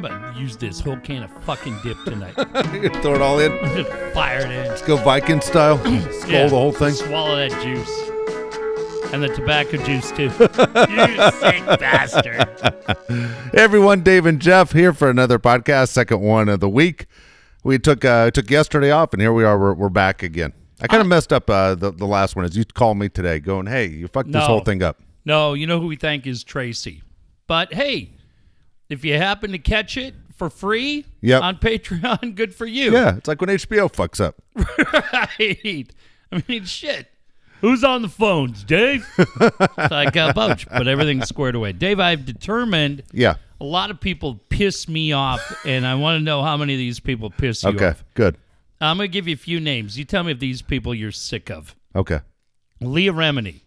I'm about to use this whole can of fucking dip tonight. Throw it all in. Just fire it in. Let's go Viking style. Skull Yeah, the whole thing. Swallow that juice. And the tobacco juice, too. you sick bastard. Hey everyone, Dave and Jeff here for another podcast, second one of the week. We took uh, took yesterday off, and here we are. We're, we're back again. I kind of messed up uh, the the last one. As you called me today, going, "Hey, you fucked this whole thing up." No, you know who we thank is Tracy. But hey, if you happen to catch it for free Yep. on Patreon, good for you. Yeah, it's like when HBO fucks up. right. I mean, shit. Who's on the phones, Dave? It's like uh, both, but everything's squared away. Dave, I've determined Yeah. a lot of people piss me off, and I want to know how many of these people piss you Okay. off. Okay, good. I'm going to give you a few names. You tell me if these people you're sick of. Okay. Leah Remini.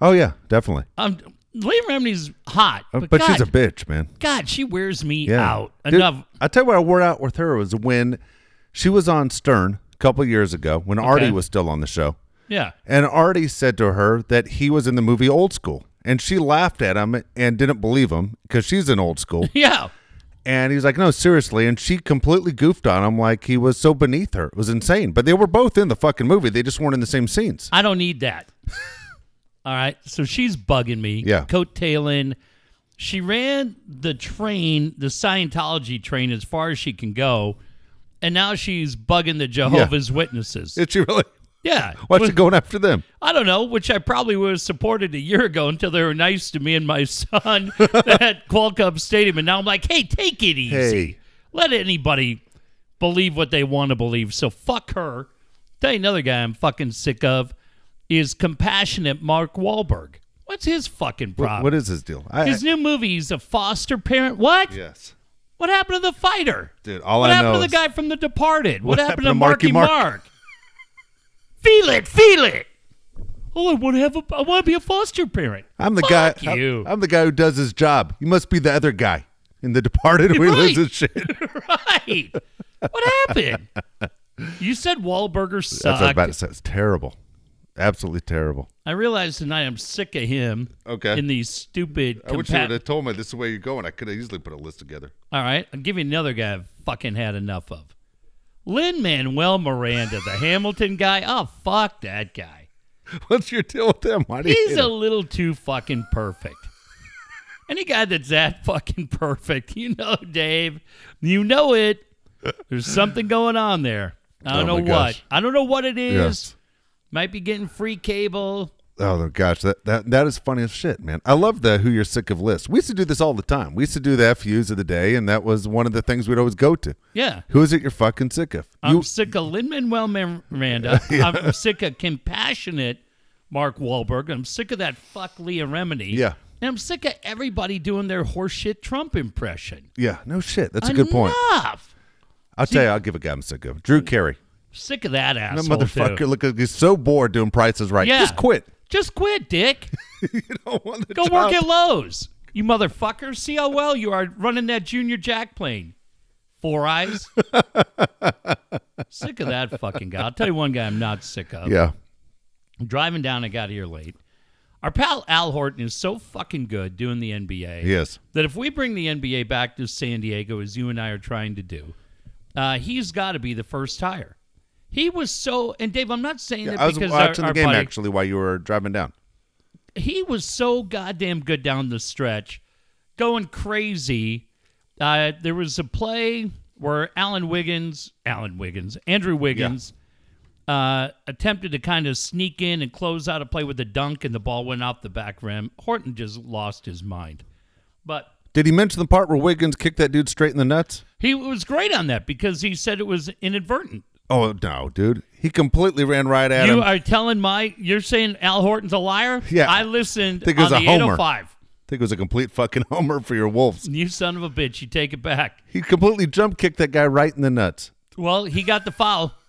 Oh yeah, definitely. Um, Leah Remini's hot, Uh, but, But, God, she's a bitch, man. God, she wears me Yeah. out. Dude, Enough. I tell you what, I wore out with her was when she was on Stern a couple years ago when Artie was still on the show. Yeah. And Artie said to her that he was in the movie Old School. And she laughed at him and didn't believe him because she's in Old School. Yeah. and he's like, no, seriously. And she completely goofed on him like he was so beneath her. It was insane. But they were both in the fucking movie. They just weren't in the same scenes. I don't need that. All right. So she's bugging me. Yeah. Coattailing. She ran the train, the Scientology train, as far as she can go. And now she's bugging the Jehovah's Witnesses. Did she really? yeah. What's Well, she going after them? I don't know, which I probably would have supported a year ago until they were nice to me and my son at Qualcomm Stadium. And now I'm like, hey, take it easy. Hey. Let anybody believe what they want to believe. So fuck her. Tell you another guy I'm fucking sick of is compassionate Mark Wahlberg. What's his fucking What- problem? what is his deal? I, his new movie, he's a foster parent. What? yes. What happened to the fighter? Dude, all what I happened to the guy from The Departed? What, What happened, happened to Marky Marky Mark? Mark? feel it, feel it. Oh, I want to have a. I want to be a foster parent. I'm the Fuck guy. you. I'm, I'm the guy who does his job. You must be the other guy in The Departed who Right. loses shit. right. What happened? You said Wahlburger That's what I was about to say. It's terrible. Absolutely terrible. I realized tonight I'm sick of him. Okay. In these stupid. I wish you compa- would have told me this is the way you're going. I could have easily put a list together. All right, I'll give you another guy I've fucking had enough of. Lin Manuel Miranda, the Hamilton guy. Oh, fuck that guy. What's your deal with him? Why do you He's hate a him? little too fucking perfect. Any guy that's that fucking perfect, you know, Dave, you know it. There's something going on there. I don't Oh know my what. gosh. I don't know what it is. Yes. Might be getting free cable. Oh gosh, that, that that is funny as shit, man. I love the who you're sick of list. We used to do this all the time. We used to do the FUs of the day, and that was one of the things we'd always go to. Yeah. Who is it you're fucking sick of? I'm You, sick of Lin Manuel Miranda. I'm sick of compassionate Mark Wahlberg. I'm sick of that fuck Leah Remini. Yeah. And I'm sick of everybody doing their horseshit Trump impression. yeah, no shit. That's a good point. Enough. I'll tell you, I'll give a guy I'm sick of. Drew Carey. Sick of that That asshole. motherfucker, too. look, he's so bored doing prices right. Yeah. Just quit. Just quit, Dick. you don't want the Go job. work at Lowe's. You motherfucker. See how well you are running that junior jack plane. Four eyes. sick of that fucking guy. I'll tell you one guy I'm not sick of. Yeah. I'm driving down. I got here late. Our pal Al Horton is so fucking good doing the NBA Yes. that if we bring the NBA back to San Diego, as you and I are trying to do, uh, he's got to be the first hire. He was so, and Dave, I'm not saying that because I was because watching our, the game buddy- actually while you were driving down. he was so goddamn good down the stretch, going crazy. Uh, there was a play where Alan Wiggins, Alan Wiggins, Andrew Wiggins, uh, attempted to kind of sneak in and close out a play with a dunk, and the ball went off the back rim. Horton just lost his mind, but Did he mention the part where Wiggins kicked that dude straight in the nuts? he was great on that because he said it was inadvertent. Oh no, dude. He completely ran right at him. You him. are telling my, you're saying Al Horton's a liar? Yeah. I listened Think it was on a the homer. 805. I think it was a complete fucking homer for your Wolves. You son of a bitch, you take it back. He completely jump kicked that guy right in the nuts. Well, he got the foul.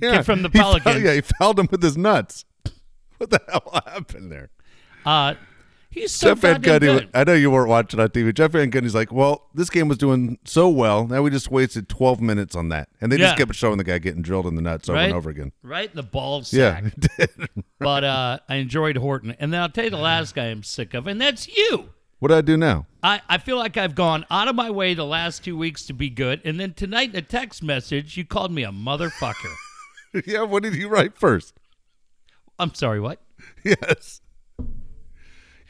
Yeah, from the he Pelicans. yeah, he fouled him with his nuts. What the hell happened there? Uh, he's so Jeff Van Gundy, good. I know you weren't watching on TV. Jeff Van Gundy's like, well, this game was doing so well. Now we just wasted 12 minutes on that. And they Yeah. just kept showing the guy getting drilled in the nuts over right? and over again. Right in the ball Yeah, sack. did. But uh, I enjoyed Horton. And then I'll tell you the last guy I'm sick of, and that's you. What do I do now? I, I feel like I've gone out of my way the last two weeks to be good, and then tonight in a text message, you called me a motherfucker. yeah, what did you write first? I'm sorry, what? Yes.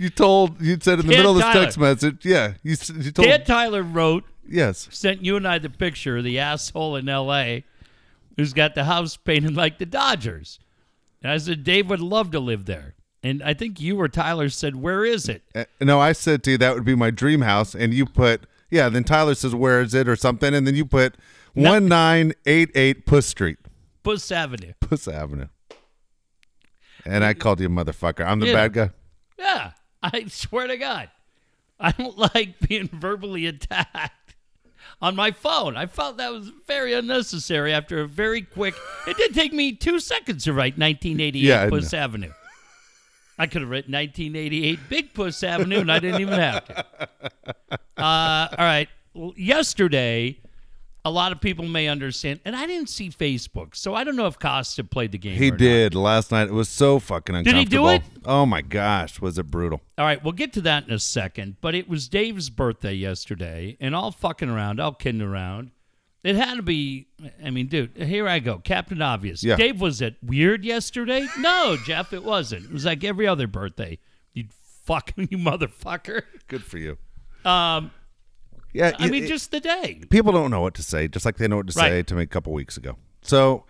You told you said in the Dan middle of this Tyler. text message, yeah. You you told Dan Tyler wrote, yes. sent you and I the picture of the asshole in L.A. who's got the house painted like the Dodgers. And I said, Dave would love to live there. And I think you or Tyler said, Where is it? Uh, no, I said to you that would be my dream house, and you put yeah. Then Tyler says where is it or something, and then you put one nine eight eight Puss Street, Puss Avenue. Puss Avenue. And I called you a motherfucker. I'm the Yeah. bad guy. Yeah, I swear to God. I don't like being verbally attacked on my phone. I felt that was very unnecessary after a very quick. It did take me two seconds to write 1988 Yeah, Puss Avenue. I could have written 1988 Big Puss Avenue, and I didn't even have to. Uh, all right. Well, yesterday, a lot of people may understand, and I didn't see Facebook, so I don't know if Costa played the game. He or not. did last night. It was so fucking uncomfortable. Did he do it? Oh my gosh, was it brutal? All right, we'll get to that in a second. But it was Dave's birthday yesterday, and all fucking around, all kidding around. It had to be. I mean, dude, here I go, Captain Obvious. Yeah. Dave, was it weird yesterday? No, Jeff, it wasn't. It was like every other birthday. You fucking you motherfucker. Good for you. Um, Yeah, I it- mean, just the day. people don't know what to say, just like they know what to say to me a couple weeks ago. So,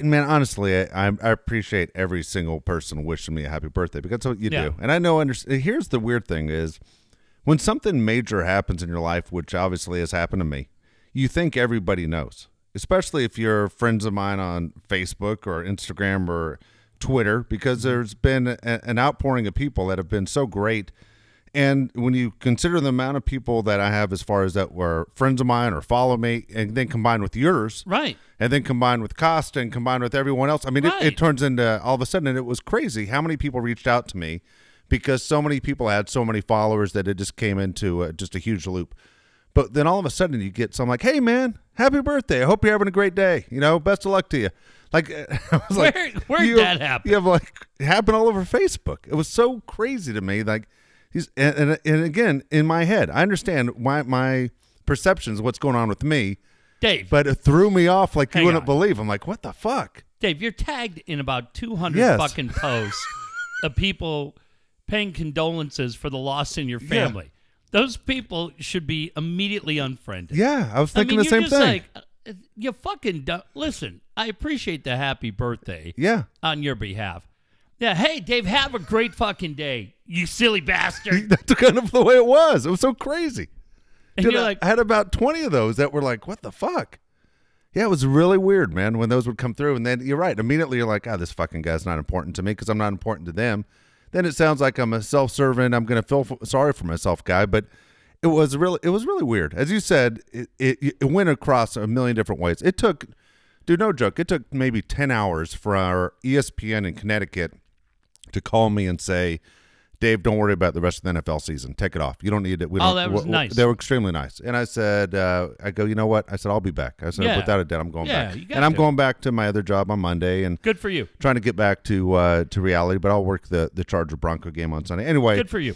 man, honestly, I, I appreciate every single person wishing me a happy birthday because that's what you Yeah. do. And I know. Here's the weird thing: is when something major happens in your life, which obviously has happened to me, you think everybody knows, especially if you're friends of mine on Facebook or Instagram or Twitter, because mm-hmm. there's been a, an outpouring of people that have been so great. And when you consider the amount of people that I have as far as that were friends of mine or follow me, and then combined with yours, Right. and then combined with Costa and combined with everyone else, I mean, it, Right. it turns into all of a sudden, and it was crazy how many people reached out to me because so many people had so many followers that it just came into uh, just a huge loop. But then all of a sudden, you get some like, "Hey, man, happy birthday! I hope you're having a great day. You know, best of luck to you." Like, I was like, Where- you that happen? You have like it happened all over Facebook. It was so crazy to me. Like, he's and, and, and again in my head, I understand my my perceptions, what's going on with me, Dave, but it threw me off like you Hang wouldn't on. believe. I'm like, what the fuck? Dave, you're tagged in about 200 Yes. fucking posts of people paying condolences for the loss in your Yeah. family. Those people should be immediately unfriended. Yeah, I was I thinking mean, the you're same just thing. like, uh, you fucking du- listen. I appreciate the happy birthday yeah, on your behalf. Yeah, hey Dave, have a great fucking day, you silly bastard. that's kind of the way it was. It was so crazy. And Dude, you're I- like, I had about 20 of those that were like, what the fuck? Yeah, it was really weird, man, when those would come through. And then you're right. Immediately you're like, ah, this fucking guy's not important to me because I'm not important to them. Then it sounds like I'm a self servant. I'm going to feel f- sorry for myself guy. But it was really, it was really weird. As you said, it, it, it went across a million different ways. It took, dude, no joke, it took maybe 10 hours for our ESPN in Connecticut to call me and say, Dave, don't worry about the rest of the NFL season. Take it off. You don't need it. We Oh, don't, that was w- nice. They were extremely nice. And I said, uh, I go, you know what? I said, I'll be back. I said, Yeah. without a doubt, I'm going Yeah, back. And I'm to. going back to my other job on Monday and good for you. trying to get back to uh, to reality. But I'll work the the Charger Bronco game on Sunday. Anyway, Good for you.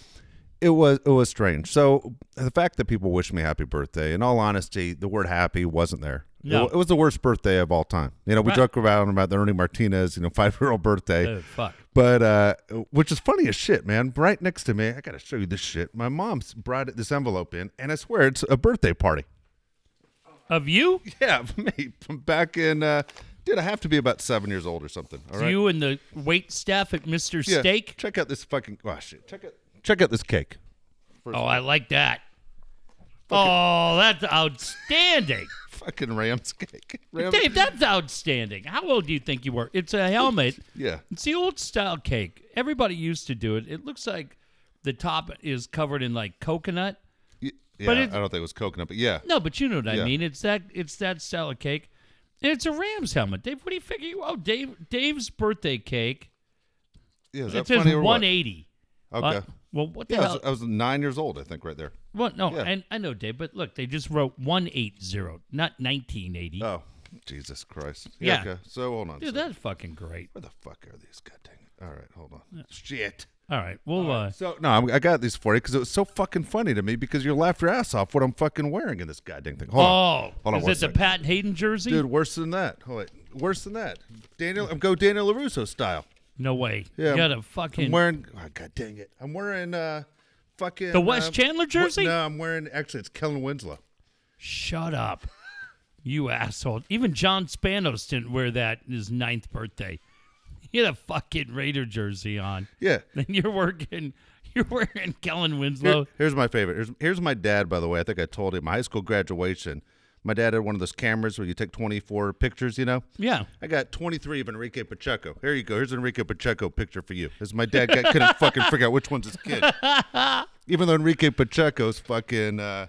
it was it was strange. So the fact that people wish me happy birthday, in all honesty, the word happy wasn't there. No. It, it was the worst birthday of all time. You know, we Right. joke about about the Ernie Martinez, you know, five year old birthday. Oh, fuck. But uh, which is funny as shit, man. Right next to me, I gotta show you this shit. My mom's brought this envelope in, and I swear it's a birthday party. Of you, Yeah, me from back in. Uh, dude, I have to be about seven years old or something. All right. you and the wait staff at Mr. Yeah, Steak. Check out this fucking. Oh shit. Check out. Check out this cake. Oh, I like that. Oh, that's outstanding. Fucking Rams cake. Rams. Dave, that's outstanding. How old do you think you were? It's a helmet. Yeah. It's the old style cake. Everybody used to do it. It looks like the top is covered in like coconut. Yeah, But I it- don't think it was coconut, but yeah. No, but you know what I Yeah. mean. It's that it's that style of cake. And it's a Rams helmet. Dave, what do you figure? You, oh, Dave Dave's birthday cake. Yeah, is It that says funny or what? 180. Okay. Uh, well, what the yeah, I was, I was nine years old, I think, right there. What? No, Yeah. and I know, Dave, but look, they just wrote 180, not 1980. Oh, Jesus Christ. Yeah. Okay. So hold on. Dude, that's fucking great. Where the fuck are these goddamn? All right, hold on. Shit. All right. Well, uh, So no, I'm, I got these for you because it was so fucking funny to me because you laughed your ass off what I'm fucking wearing in this goddamn thing. Hold on, oh, Hold on is it the. Pat Haden jersey? dude. Worse than that. Hold it. Worse than that. Daniel, I'm go Daniel Larusso style. No way. Yeah, you got a I'm fucking. wearing. Oh, God dang it! I'm wearing uh, fucking The Wes um, Chandler what- jersey? No, I'm wearing. Actually, it's Kellen Winslow. Shut up, you asshole. Even John Spanos didn't wear that in his ninth birthday. He had a fucking Raider jersey on. Yeah. Then you're working. You're wearing Kellen Here- Winslow. here's my favorite. Here's, here's my dad, by the way. I think I told him my high school graduation. My dad had one of those cameras where you take 24 pictures, you know? Yeah. I got 23 of Enrique Pacheco. Here you go. Here's an Enrique Pacheco picture for you. Is my dad got, couldn't fucking figure out which one's his kid. Even though Enrique Pacheco's fucking uh,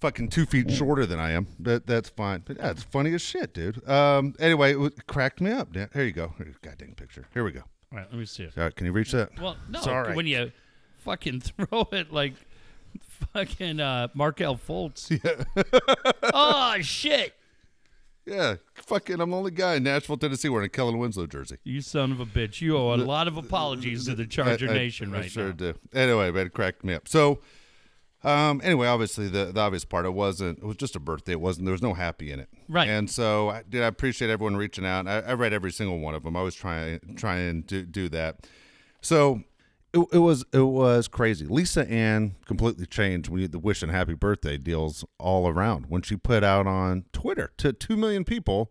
fucking two feet shorter than I am. That that's fine. But yeah, it's funny as shit, dude. Um. Anyway, it, cracked me up. Here you go. Here's goddamn picture. Here we go. All right. Let me see it. All right, can you reach that? Well, no. Sorry. When you fucking throw it like fucking uh, Markelle Fultz. oh shit! Yeah, fucking. I'm the only guy in Nashville, Tennessee, wearing a Kellen Winslow jersey. You son of a bitch! You owe a lot of apologies to the Charger I- I- Nation I right sure now. do. Anyway, but it cracked me up. So, um, anyway, obviously the, the obvious part it wasn't. It was just a birthday. It wasn't. There was no happy in it. Right. And so, I, did I appreciate everyone reaching out? I, I read every single one of them. I was trying trying to do that. So. It, it was it was crazy. Lisa Ann completely changed when you the wish and happy birthday deals all around when she put out on Twitter to two million people,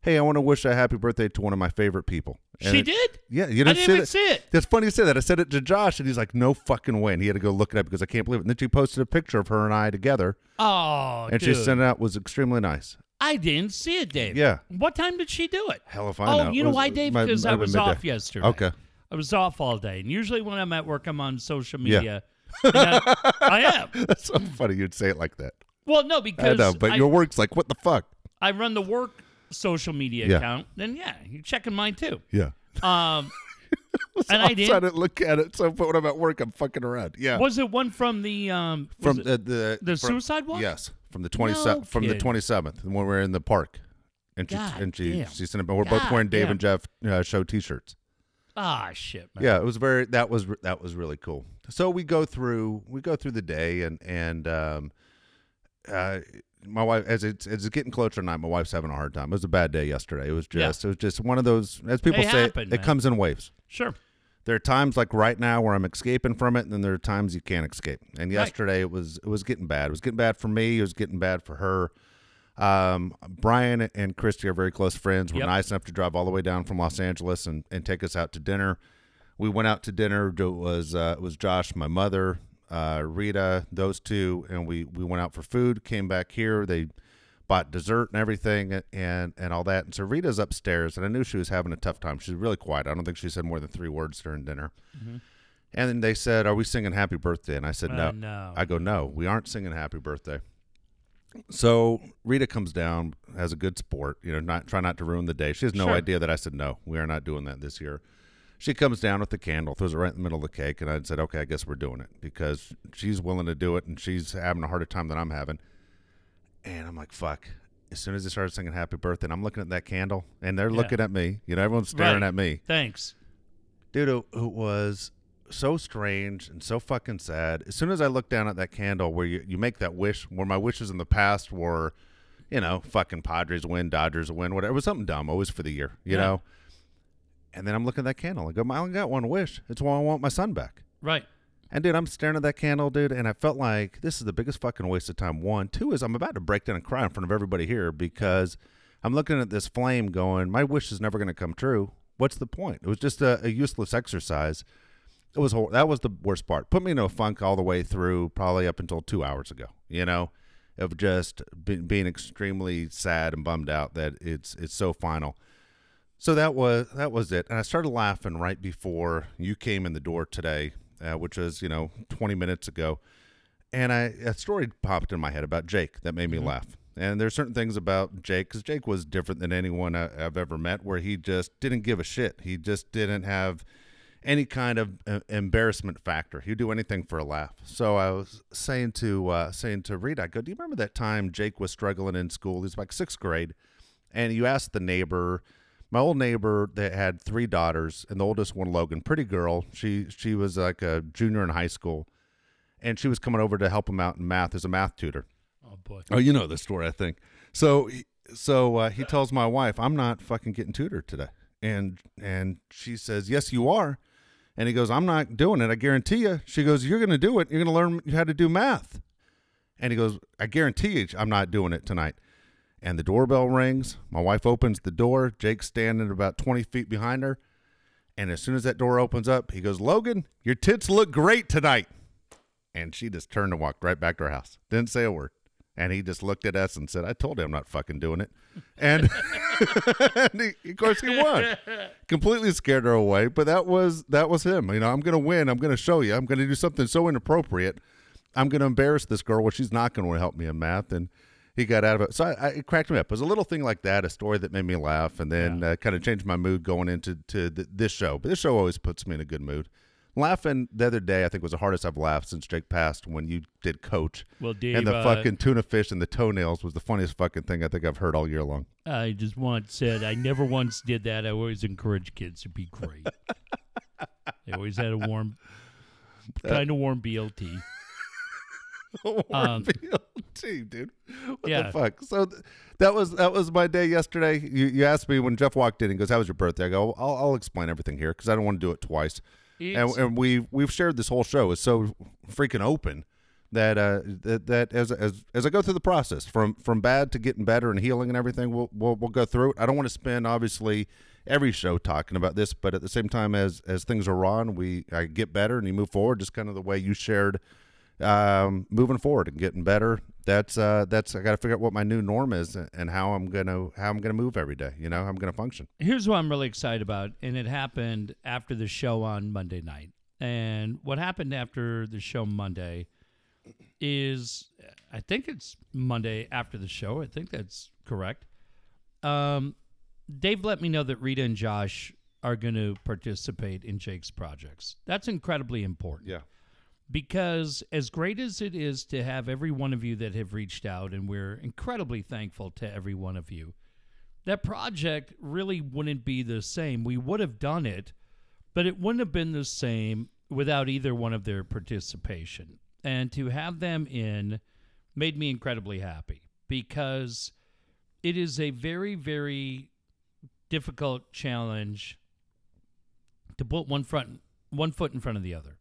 "Hey, I want to wish a happy birthday to one of my favorite people." And She it- did. yeah, you I didn't, didn't see even that? see it. That's funny you say that. I said it to Josh, and he's like, "No fucking way!" And he had to go look it up because I can't believe it. And then she posted a picture of her and I together, Oh, and dude. she sent it out. Was extremely nice. I didn't see it, Dave. Yeah. What time did she do it? Hell if I oh, know. you know was- why, Dave? Because I was midday. off yesterday. Okay. I was off all day, and usually when I'm at work, I'm on social media. And I, I am. That's so funny you'd say it like that. Well, no, I because know, but I, your work's like, what the fuck? I run the work social media Yeah. account. Then yeah, you're checking mine too. Yeah. Um, and I did. to look at it. So, but when I'm at work, I'm fucking around. Yeah. Was it one from the um from the the, the from- suicide one? Yes, from the twenty No from the twenty seventh when we were in the park, and she God and she damn. she sent it. But we're both wearing Dave damn. and Jeff uh, show T-shirts. Ah shit, man. Yeah, it was very that was that was really cool. So we go through we go through the day and and um uh my wife as it's as it's getting closer tonight, my wife's having a hard time. It was a bad day yesterday. It was Yeah. just it was just one of those as people They say happen, it man. comes in waves. Sure. There are times like right now where I'm escaping from it, and then there are times you can't escape. And yesterday it was it was getting bad. It was getting bad for me. It was getting bad for her. Um, Brian and Christy are very close friends. Were Yep. nice enough to drive all the way down from Los Angeles and, and take us out to dinner. We went out to dinner. It was uh, it was Josh, my mother, uh, Rita, those two, and we we went out for food. Came back here. They bought dessert and everything and and all that. And so Rita's upstairs, and I knew she was having a tough time. She's really quiet. I don't think she said more than three words during dinner. And then they said, "Are we singing Happy Birthday?" And I said, Uh, "No." no. I go, "No, we aren't singing Happy Birthday." So Rita comes down as a good sport, you know, not try not to ruin the day. She has no Sure. idea that I said no. We are not doing that this year. She comes down with the candle, throws it right in the middle of the cake, and I said, "Okay, I guess we're doing it because she's willing to do it, and she's having a harder time than I'm having." And I'm like, "Fuck!" As soon as they started singing "Happy Birthday," and I'm looking at that candle, and they're Yeah. looking at me. You know, everyone's staring Right. at me Thanks. dude it was so strange and so fucking sad. As soon as i looked down at that candle where you, you make that wish where my wishes in the past were you know fucking padres win dodgers win whatever it was something dumb always for the year you Yeah. know? And then i'm looking at that candle. I go i only got one wish. It's why i want my son back. Right. and dude i'm staring at that candle dude and i felt like this is the biggest fucking waste of time. One two is i'm about to break down and cry in front of everybody here because i'm looking at this flame going my wish is never going to come true. What's the point? It was just a, a useless exercise it was that was the worst part. Put me in a funk all the way through probably up until two hours ago you know of just be, being extremely sad and bummed out that it's it's so final. So that was that was it, and I started laughing right before you came in the door today, uh, which was you know 20 minutes ago, and I a story popped in my head about Jake that made me laugh. And there's certain things about Jake because Jake was different than anyone I, I've ever met, where he just didn't give a shit. He just didn't have any kind of uh, embarrassment factor. He'd do anything for a laugh. So I was saying to uh, saying to Rita, I go, "Do you remember that time Jake was struggling in school? He's like sixth grade, and you asked the neighbor." my old neighbor that had three daughters, and the oldest one, Logan, pretty girl. She she was like a junior in high school, and she was coming over to help him out in math as a math tutor. Oh boy. Oh, you know the story, I think. So, he- so uh, he tells my wife, "I'm not fucking getting tutored today," and and she says, "Yes, you are." And he goes, "I'm not doing it. I guarantee you." She goes, "You're going to do it. You're going to learn how to do math." And he goes, "I guarantee you, I'm not doing it tonight." And the doorbell rings. My wife opens the door. Jake's standing about 20 feet behind her. And as soon as that door opens up, he goes, Logan, your tits look great tonight. And she just turned and walked right back to her house. Didn't say a word. And he just looked at us and said, I told you I'm not fucking doing it. And, and he, of course he won. Completely scared her away. But that was that was him. You know, I'm gonna win. I'm gonna show you. I'm gonna do something so inappropriate. I'm gonna embarrass this girl where she's not gonna help me in math. And he got out of it. So I, I, it cracked me up. It was a little thing like that, a story that made me laugh, and then uh, kind of changed my mood going into to th- this show. But this show always puts me in a good mood. Laughing the other day, I think was the hardest I've laughed since Jake passed when you did Coach. Well, Dave, and the uh, fucking tuna fish and the toenails was the funniest fucking thing I think I've heard all year long. I just once said I never once did that. I always encourage kids to be great. they always had a warm, kind of warm BLT. Um, Gee, dude, what yeah. the fuck? So th- that was that was my day yesterday. You, you asked me when Jeff walked in and goes, "How was your birthday?" I go, "I'll, I'll explain everything here because I don't want to do it twice." And, and we we've shared this whole show is so freaking open that uh that, that as as as I go through the process from from bad to getting better and healing and everything, we'll we'll, we'll go through it. I don't want to spend obviously every show talking about this, but at the same time as as things are on, we I get better and you move forward. Just kind of the way you shared um, moving forward and getting better. That's uh, that's I got to figure out what my new norm is and how I'm gonna how I'm gonna move every day. You know, how I'm gonna function. here's what I'm really excited about, and it happened after the show on Monday night. And what happened after the show Monday is, I think it's Monday after the show. I think that's correct. Um, Dave let me know that Rita and Josh are going to participate in Jake's projects. That's incredibly important Yeah, because as great as it is to have every one of you that have reached out and we're incredibly thankful to every one of you that project really wouldn't be the same. We would have done it but it wouldn't have been the same without either one of their participation. And to have them in made me incredibly happy because it is a very very difficult challenge to put one front one foot in front of the other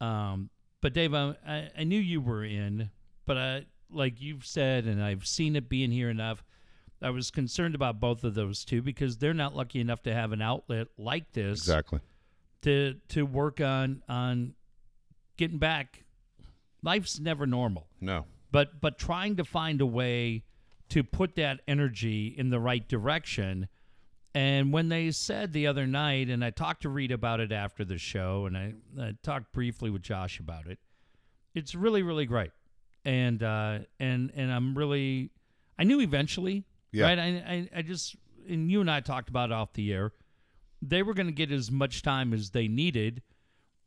um, but Dave, I, I, knew you were in, but I, like you've said, and I've seen it being here enough. I was concerned about both of those two because they're not lucky enough to have an outlet like this exactly. to to work on on getting back. Life's never normal, No, but but trying to find a way to put that energy in the right direction. And when they said the other night, and I talked to Reed about it after the show, and I, I talked briefly with Josh about it, it's really really great, and uh, and and I'm really, I knew eventually, Yeah. right? I, I I just and you and I talked about it off the air, they were going to get as much time as they needed,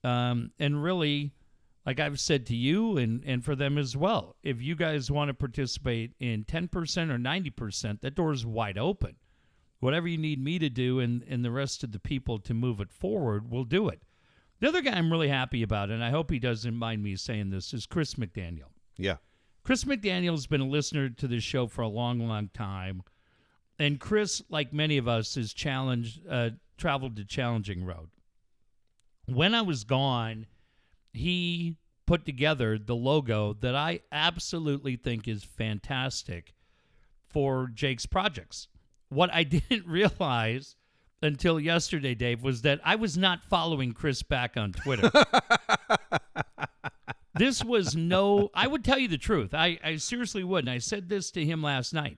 um, and really, like I've said to you and and for them as well, if you guys want to participate in ten percent or ninety percent, that door is wide open whatever you need me to do and, and the rest of the people to move it forward, we'll do it. The other guy I'm really happy about, and I hope he doesn't mind me saying this, is Chris McDaniel. yeah, Chris McDaniel's been a listener to this show for a long, long time. And Chris, like many of us, has challenged, uh, traveled the challenging road. When I was gone, he put together the logo that I absolutely think is fantastic for Jake's projects. What I didn't realize until yesterday, Dave, was that I was not following Chris back on Twitter. this was no, I would tell you the truth. I, I seriously would. And I said this to him last night.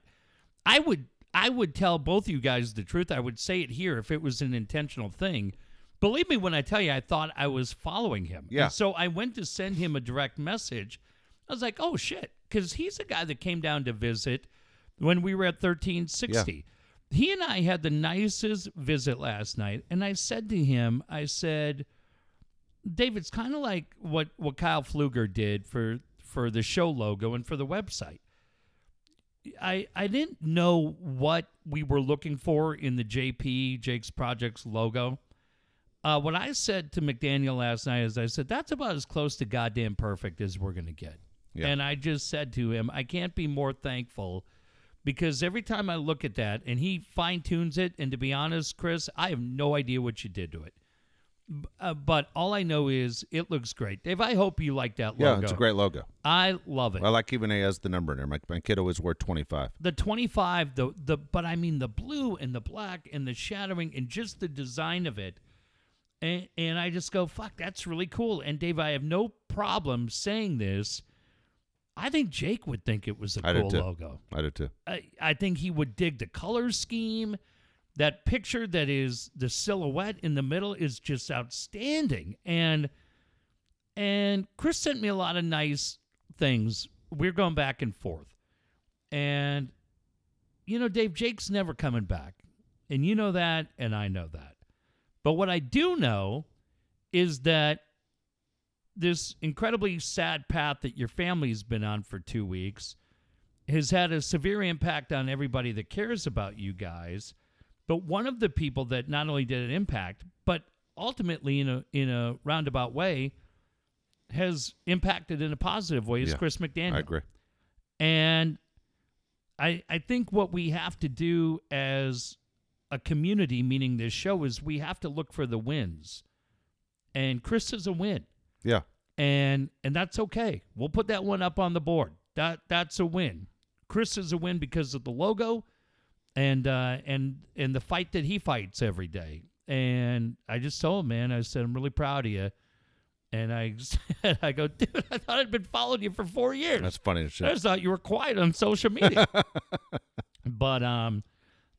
I would I would tell both you guys the truth. I would say it here if it was an intentional thing. Believe me when I tell you I thought I was following him. Yeah. And so I went to send him a direct message. I was like, "Oh shit," cuz he's a guy that came down to visit when we were at 1360. He and I had the nicest visit last night, and I said to him, I said, Dave, it's kind of like what what Kyle Fluger did for for the show logo and for the website. I I didn't know what we were looking for in the JP Jake's Projects logo. Uh, what I said to McDaniel last night is I said that's about as close to goddamn perfect as we're gonna get. Yeah. And I just said to him, I can't be more thankful because every time I look at that and he fine tunes it, and to be honest, Chris, I have no idea what you did to it. Uh, but all I know is it looks great. Dave, I hope you like that logo. Yeah, it's a great logo. I love it. I like even has the number in there. My, my kid always wore 25. the 25 the the but i mean the blue and the black and the shadowing and just the design of it and and i just go fuck that's really cool and dave i have no problem saying this i think jake would think it was a I do cool too. logo. I do too. I, I think he would dig the color scheme. That picture that is the silhouette in the middle is just outstanding. And and chris sent me a lot of nice things. We're going back and forth. And you know dave jake's never coming back. And you know that and i know that. But what i do know is that this incredibly sad path that your family's been on for two weeks has had a severe impact on everybody that cares about you guys. But one of the people that not only did it impact, but ultimately in a in a roundabout way has impacted in a positive way is Yeah, Chris McDaniel. I agree. And I I think what we have to do as a community, meaning this show, is we have to look for the wins. And Chris is a win Yeah. and and that's okay. We'll put that one up on the board. That that's a win. Chris is a win because of the logo, and uh, and and the fight that he fights every day. And I just told him, man, I said I'm really proud of you. And I said, I go, dude, I thought I'd been following you for four years. That's funny as I just thought you were quiet on social media. but um,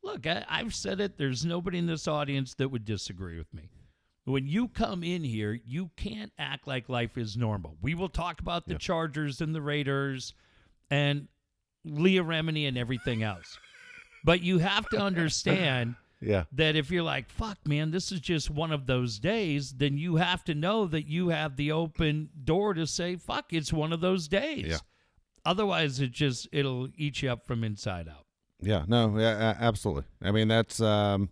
look, I, I've said it. There's nobody in this audience that would disagree with me. When you come in here, you can't act like life is normal. We will talk about the Chargers and the Raiders and Leah Remini and everything else. but you have to understand Yeah. that if you're like, fuck, man, this is just one of those days, then you have to know that you have the open door to say, fuck, it's one of those days. Yeah. Otherwise, it just, it'll eat you up from inside out. Yeah, no, yeah, absolutely. I mean, that's um,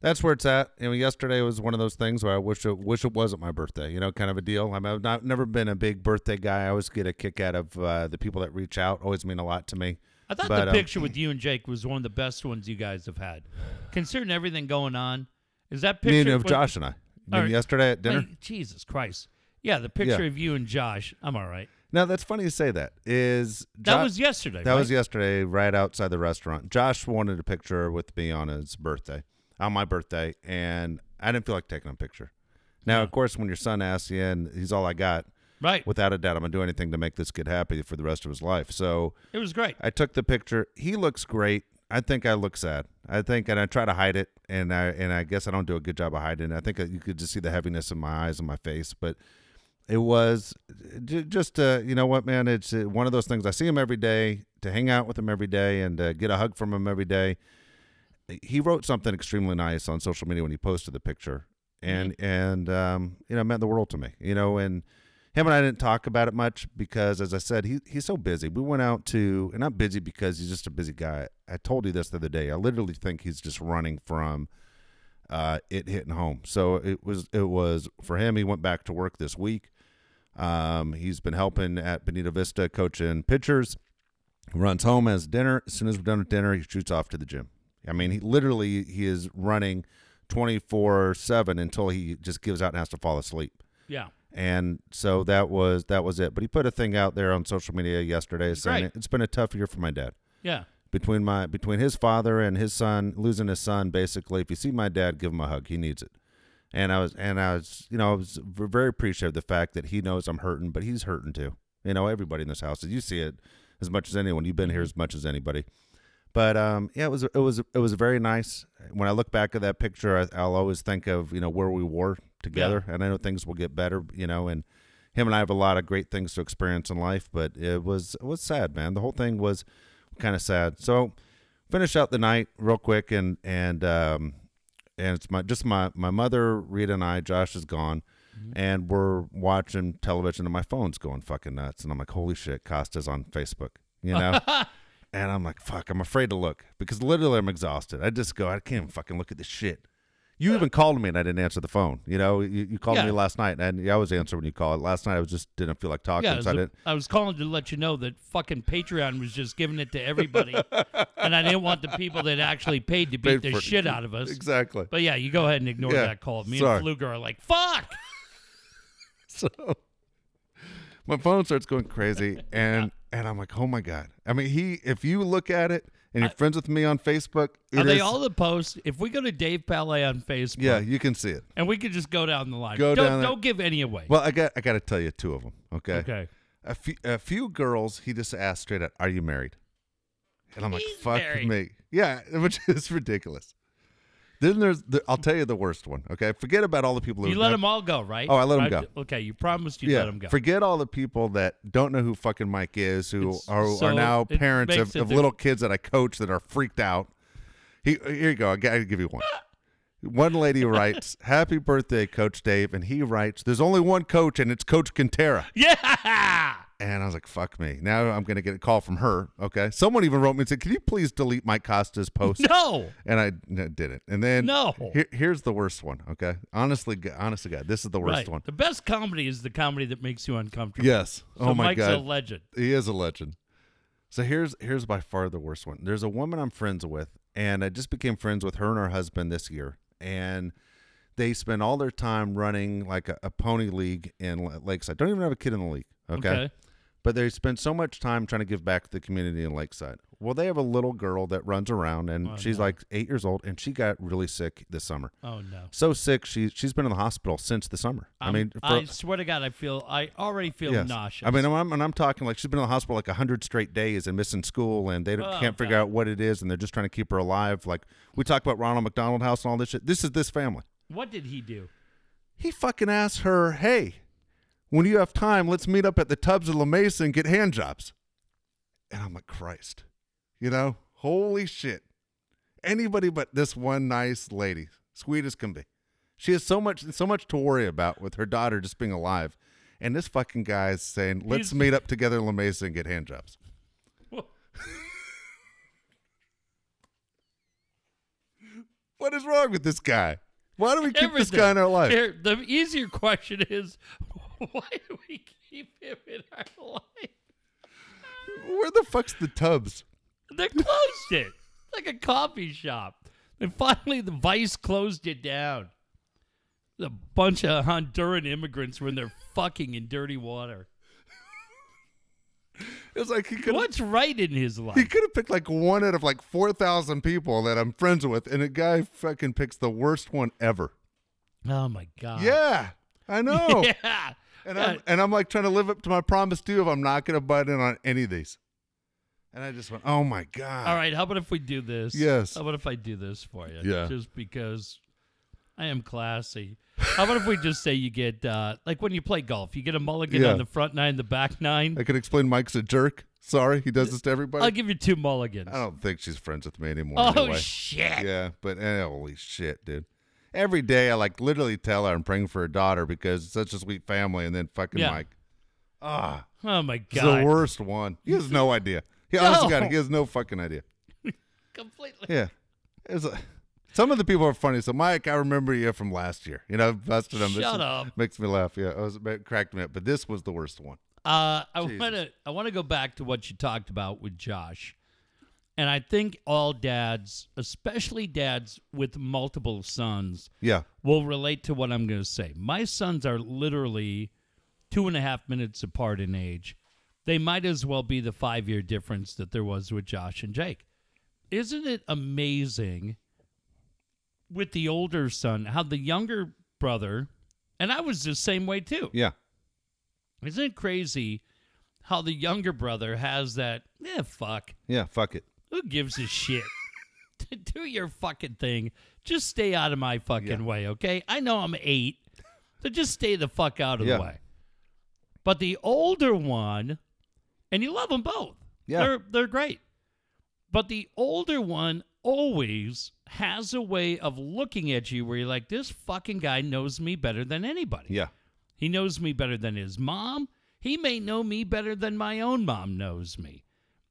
that's where it's at. You know, yesterday was one of those things where I wish it wish it wasn't my birthday. You know, kind of a deal. I mean, I've not, never been a big birthday guy. I always get a kick out of uh, the people that reach out. Always mean a lot to me. I thought But, the um, picture with you and Jake was one of the best ones you guys have had. Considering everything going on, is that picture of Josh and I. Or- yesterday at dinner. Jesus Christ. Yeah, the picture Yeah. of you and Josh. I'm all right. Now that's funny you say that. Is That was yesterday. That right? was yesterday, right outside the restaurant. Josh wanted a picture with me on his birthday, on my birthday, and I didn't feel like taking a picture. Now, of course, when your son asks you, and he's all I got, right. without a doubt, I'm gonna do anything to make this kid happy for the rest of his life. So it was great. I took the picture. He looks great. I think I look sad. I think, and I try to hide it, and I and I guess I don't do a good job of hiding. it. I think you could just see the heaviness in my eyes and my face, but it was just uh, you know what, man. It's uh, one of those things. I see him every day to hang out with him every day and uh, get a hug from him every day. He wrote something extremely nice on social media when he posted the picture, and and um, you know it meant the world to me. You know, and him and I didn't talk about it much because, as I said, he he's so busy. We went out to, and not busy because he's just a busy guy. I told you this the other day. I literally think he's just running from uh, it hitting home. So it was it was for him. He went back to work this week. Um, he's been helping at Bonita Vista, coaching pitchers. Runs home, has dinner. As soon as we're done with dinner, he shoots off to the gym. I mean, he literally he is running twenty four seven until he just gives out and has to fall asleep Yeah. and so that was that was it. But he put a thing out there on social media yesterday saying Great. it's been a tough year for my dad. Yeah. Between my between his father and his son losing his son, basically, if you see my dad, give him a hug. He needs it. And I was and I was you know I was very appreciative of the fact that he knows I'm hurting, but he's hurting too. You know, everybody in this house, you see it as much as anyone. You've been here as much as anybody. But um, yeah, it was it was it was very nice. When I look back at that picture, I, I'll always think of you know where we were together, and I know things will get better. You know, and him and I have a lot of great things to experience in life. But it was it was sad, man. The whole thing was kind of sad. So finish out the night real quick, and and um, and it's my just my my mother Rita and I. Josh is gone. And we're watching television, and my phone's going fucking nuts. And I'm like, "Holy shit, Costa's on Facebook!" You know, And I'm like, fuck, I'm afraid to look because literally I'm exhausted. I just go, I can't even fucking look at this shit. You even called me and I didn't answer the phone. You know, you, you called Yeah. me last night and I always answer when you call. Last night I was just didn't feel like talking, Yeah, I was, so I didn't. I was calling to let you know that fucking Patreon was just giving it to everybody, and I didn't want the people that actually paid to beat Paid the shit out of us. Exactly. But yeah, you go ahead and ignore Yeah, that call. Me sorry. and Fluger are like, "Fuck." so my phone starts going crazy and and I'm like, oh my god. I mean, he if you look at it and you're friends with me on Facebook, it Are they is- all the posts? If we go to Dave Palet on Facebook, yeah, you can see it. and we could just go down the line. Go don't, down don't give any away. Well, I got I got to tell you two of them. Okay. okay. A few a few girls, he just asked straight out, "Are you married?" And I'm like, "Fuck married. me." Yeah, which is ridiculous. Then there's the, I'll tell you the worst one. Okay, forget about all the people who You let them all go, right? Oh, I let them go. Okay, you promised you yeah, let them go. forget all the people that don't know who fucking Mike is, who It's- are, so are now parents of, of little kids that I coach that are freaked out. He, here you go. I got to give you one. One lady writes, "Happy birthday, Coach Dave," and he writes, "There's only one coach, and it's Coach Quintera." yeah. And I was like, "Fuck me!" Now I'm going to get a call from her. Okay, someone even wrote me and said, "Can you please delete Mike Costa's post?" No. And I n- didn't. And then No. here- here's the worst one. Okay, honestly, honestly, God, this is the worst Right. one. The best comedy is the comedy that makes you uncomfortable. Yes. So oh my Mike's God. a legend. He is a legend. So here's here's by far the worst one. There's a woman I'm friends with, and I just became friends with her and her husband this year, and they spend all their time running like a, a pony league in Lakeside. Don't even have a kid in the league. Okay? Okay. But they spend so much time trying to give back to the community in Lakeside. Well, they have a little girl that runs around, and oh, she's like eight years old, and she got really sick this summer. Oh no. So sick, she she's been in the hospital since the summer. I mean, for, I swear to God, I feel I already feel Yes. nauseous. I mean, I'm, and I'm talking like she's been in the hospital like hundred straight days and missing school, and they don't, Oh, can't figure God. out what it is, and they're just trying to keep her alive. Like we talk about Ronald McDonald House and all this shit. This is this family. what did he do? He fucking asked her, "Hey, when you have time, let's meet up at the Tubs of La Mesa and get hand jobs." And I'm like, Christ, you know, holy shit. Anybody but this one nice lady, sweet as can be. She has so much so much to worry about with her daughter just being alive. And this fucking guy is saying, let's He's- meet up together in La Mesa and get hand jobs. What is wrong with this guy? Why do we keep this guy in our life? Here, the easier question is, why do we keep him in our life? Where the fuck's the tubs? They closed it like a coffee shop. And finally, the Vice closed it down. A bunch of Honduran immigrants were in there fucking in dirty water. It's like he could What's right in his life? he could have picked like one out of like four thousand people that I'm friends with, and a guy fucking picks the worst one ever. Oh my god! Yeah, I know. yeah. And I'm and I'm like trying to live up to my promise too. If I'm not going to butt in on any of these, and I just went, oh my god. All right, how about if we do this? Yes. How about if I do this for you? Yeah. Just because I am classy. How about if we just say you get uh like when you play golf, you get a mulligan Yeah. on the front nine, the back nine. I could explain Mike's a jerk. Sorry, he does this to everybody. I'll give you two mulligans. I don't think she's friends with me anymore. oh anyway. shit! Yeah, but eh, holy shit, dude. Every day I like literally tell her I'm praying for a daughter because it's such a sweet family, and then fucking Yeah. Mike. Ah, Oh my he's god! the worst one. He has no idea. He honestly No. got he has no fucking idea. Completely. Yeah. It's a, some of the people are funny. So, Mike, I remember you from last year. You know, busted him. This Shut is- up. Makes me laugh. Yeah, it, was, it cracked me up. But this was the worst one. Uh, I Jesus. want to I want to go back to what you talked about with Josh, and I think all dads, especially dads with multiple sons, Yeah. will relate to what I'm going to say. My sons are literally two and a half minutes apart in age. They might as well be the five year difference that there was with Josh and Jake. Isn't it amazing with the older son how the younger brother, and I was the same way too. Yeah. Isn't it crazy how the younger brother has that, eh, fuck. Yeah. Fuck it. Who gives a shit? Do your fucking thing. Just stay out of my fucking Yeah. way, okay? I know I'm eight, so just stay the fuck out of Yeah. the way. But the older one, and you love them both. Yeah. They're, they're great. But the older one always has a way of looking at you where you're like, this fucking guy knows me better than anybody. Yeah. He knows me better than his mom. He may know me better than my own mom knows me.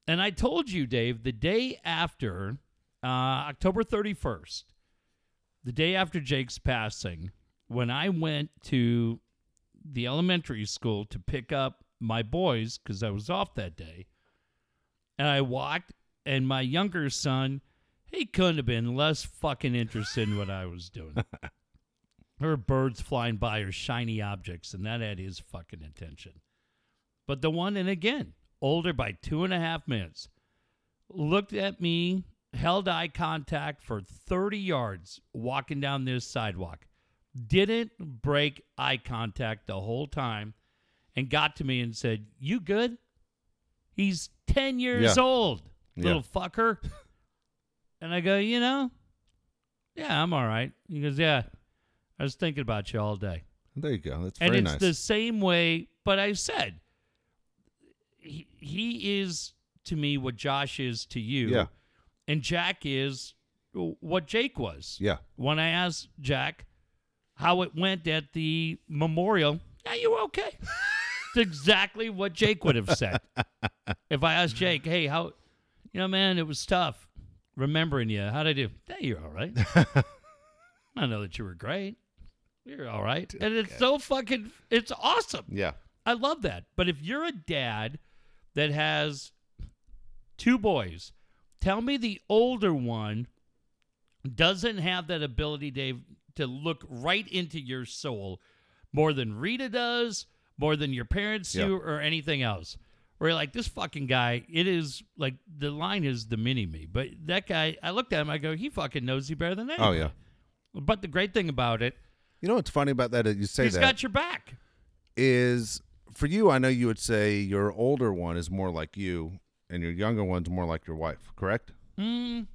And I told you, Dave, the day after uh, October 31st, the day after Jake's passing, when I went to the elementary school to pick up my boys because I was off that day, and I walked, and my younger son, he couldn't have been less fucking interested in what I was doing. there were birds flying by or shiny objects, and that had his fucking attention. But the one, and again, older by two and a half minutes, looked at me, held eye contact for 30 yards walking down this sidewalk, didn't break eye contact the whole time, and got to me and said, You good? He's 10 years Yeah. old, Yeah. little fucker. and I go, You know, yeah, I'm all right. He goes, Yeah, I was thinking about you all day. There you go. That's And very it's nice. the same way, but I said, he, he is to me what Josh is to you. Yeah. And Jack is what Jake was. yeah. When I asked Jack how it went at the memorial, yeah, you were okay. it's exactly what Jake would have said. if I asked Jake, hey, how, you know, man, it was tough remembering you. How'd I do? Yeah, you're all right. I know that you were great. You're all right. And it's so fucking, it's awesome. Yeah. I love that. But if you're a dad that has two boys, tell me the older one doesn't have that ability, Dave, to look right into your soul more than Rita does, more than your parents do, or anything else. Where you're like, this fucking guy, it is like the line is the mini me. But that guy, I looked at him, I go, he fucking knows you better than anyone. Oh yeah. But the great thing about it, You know what's funny about that? is You say he's that got your back. is for you. I know you would say your older one is more like you, and your younger one's more like your wife. Correct? Mm,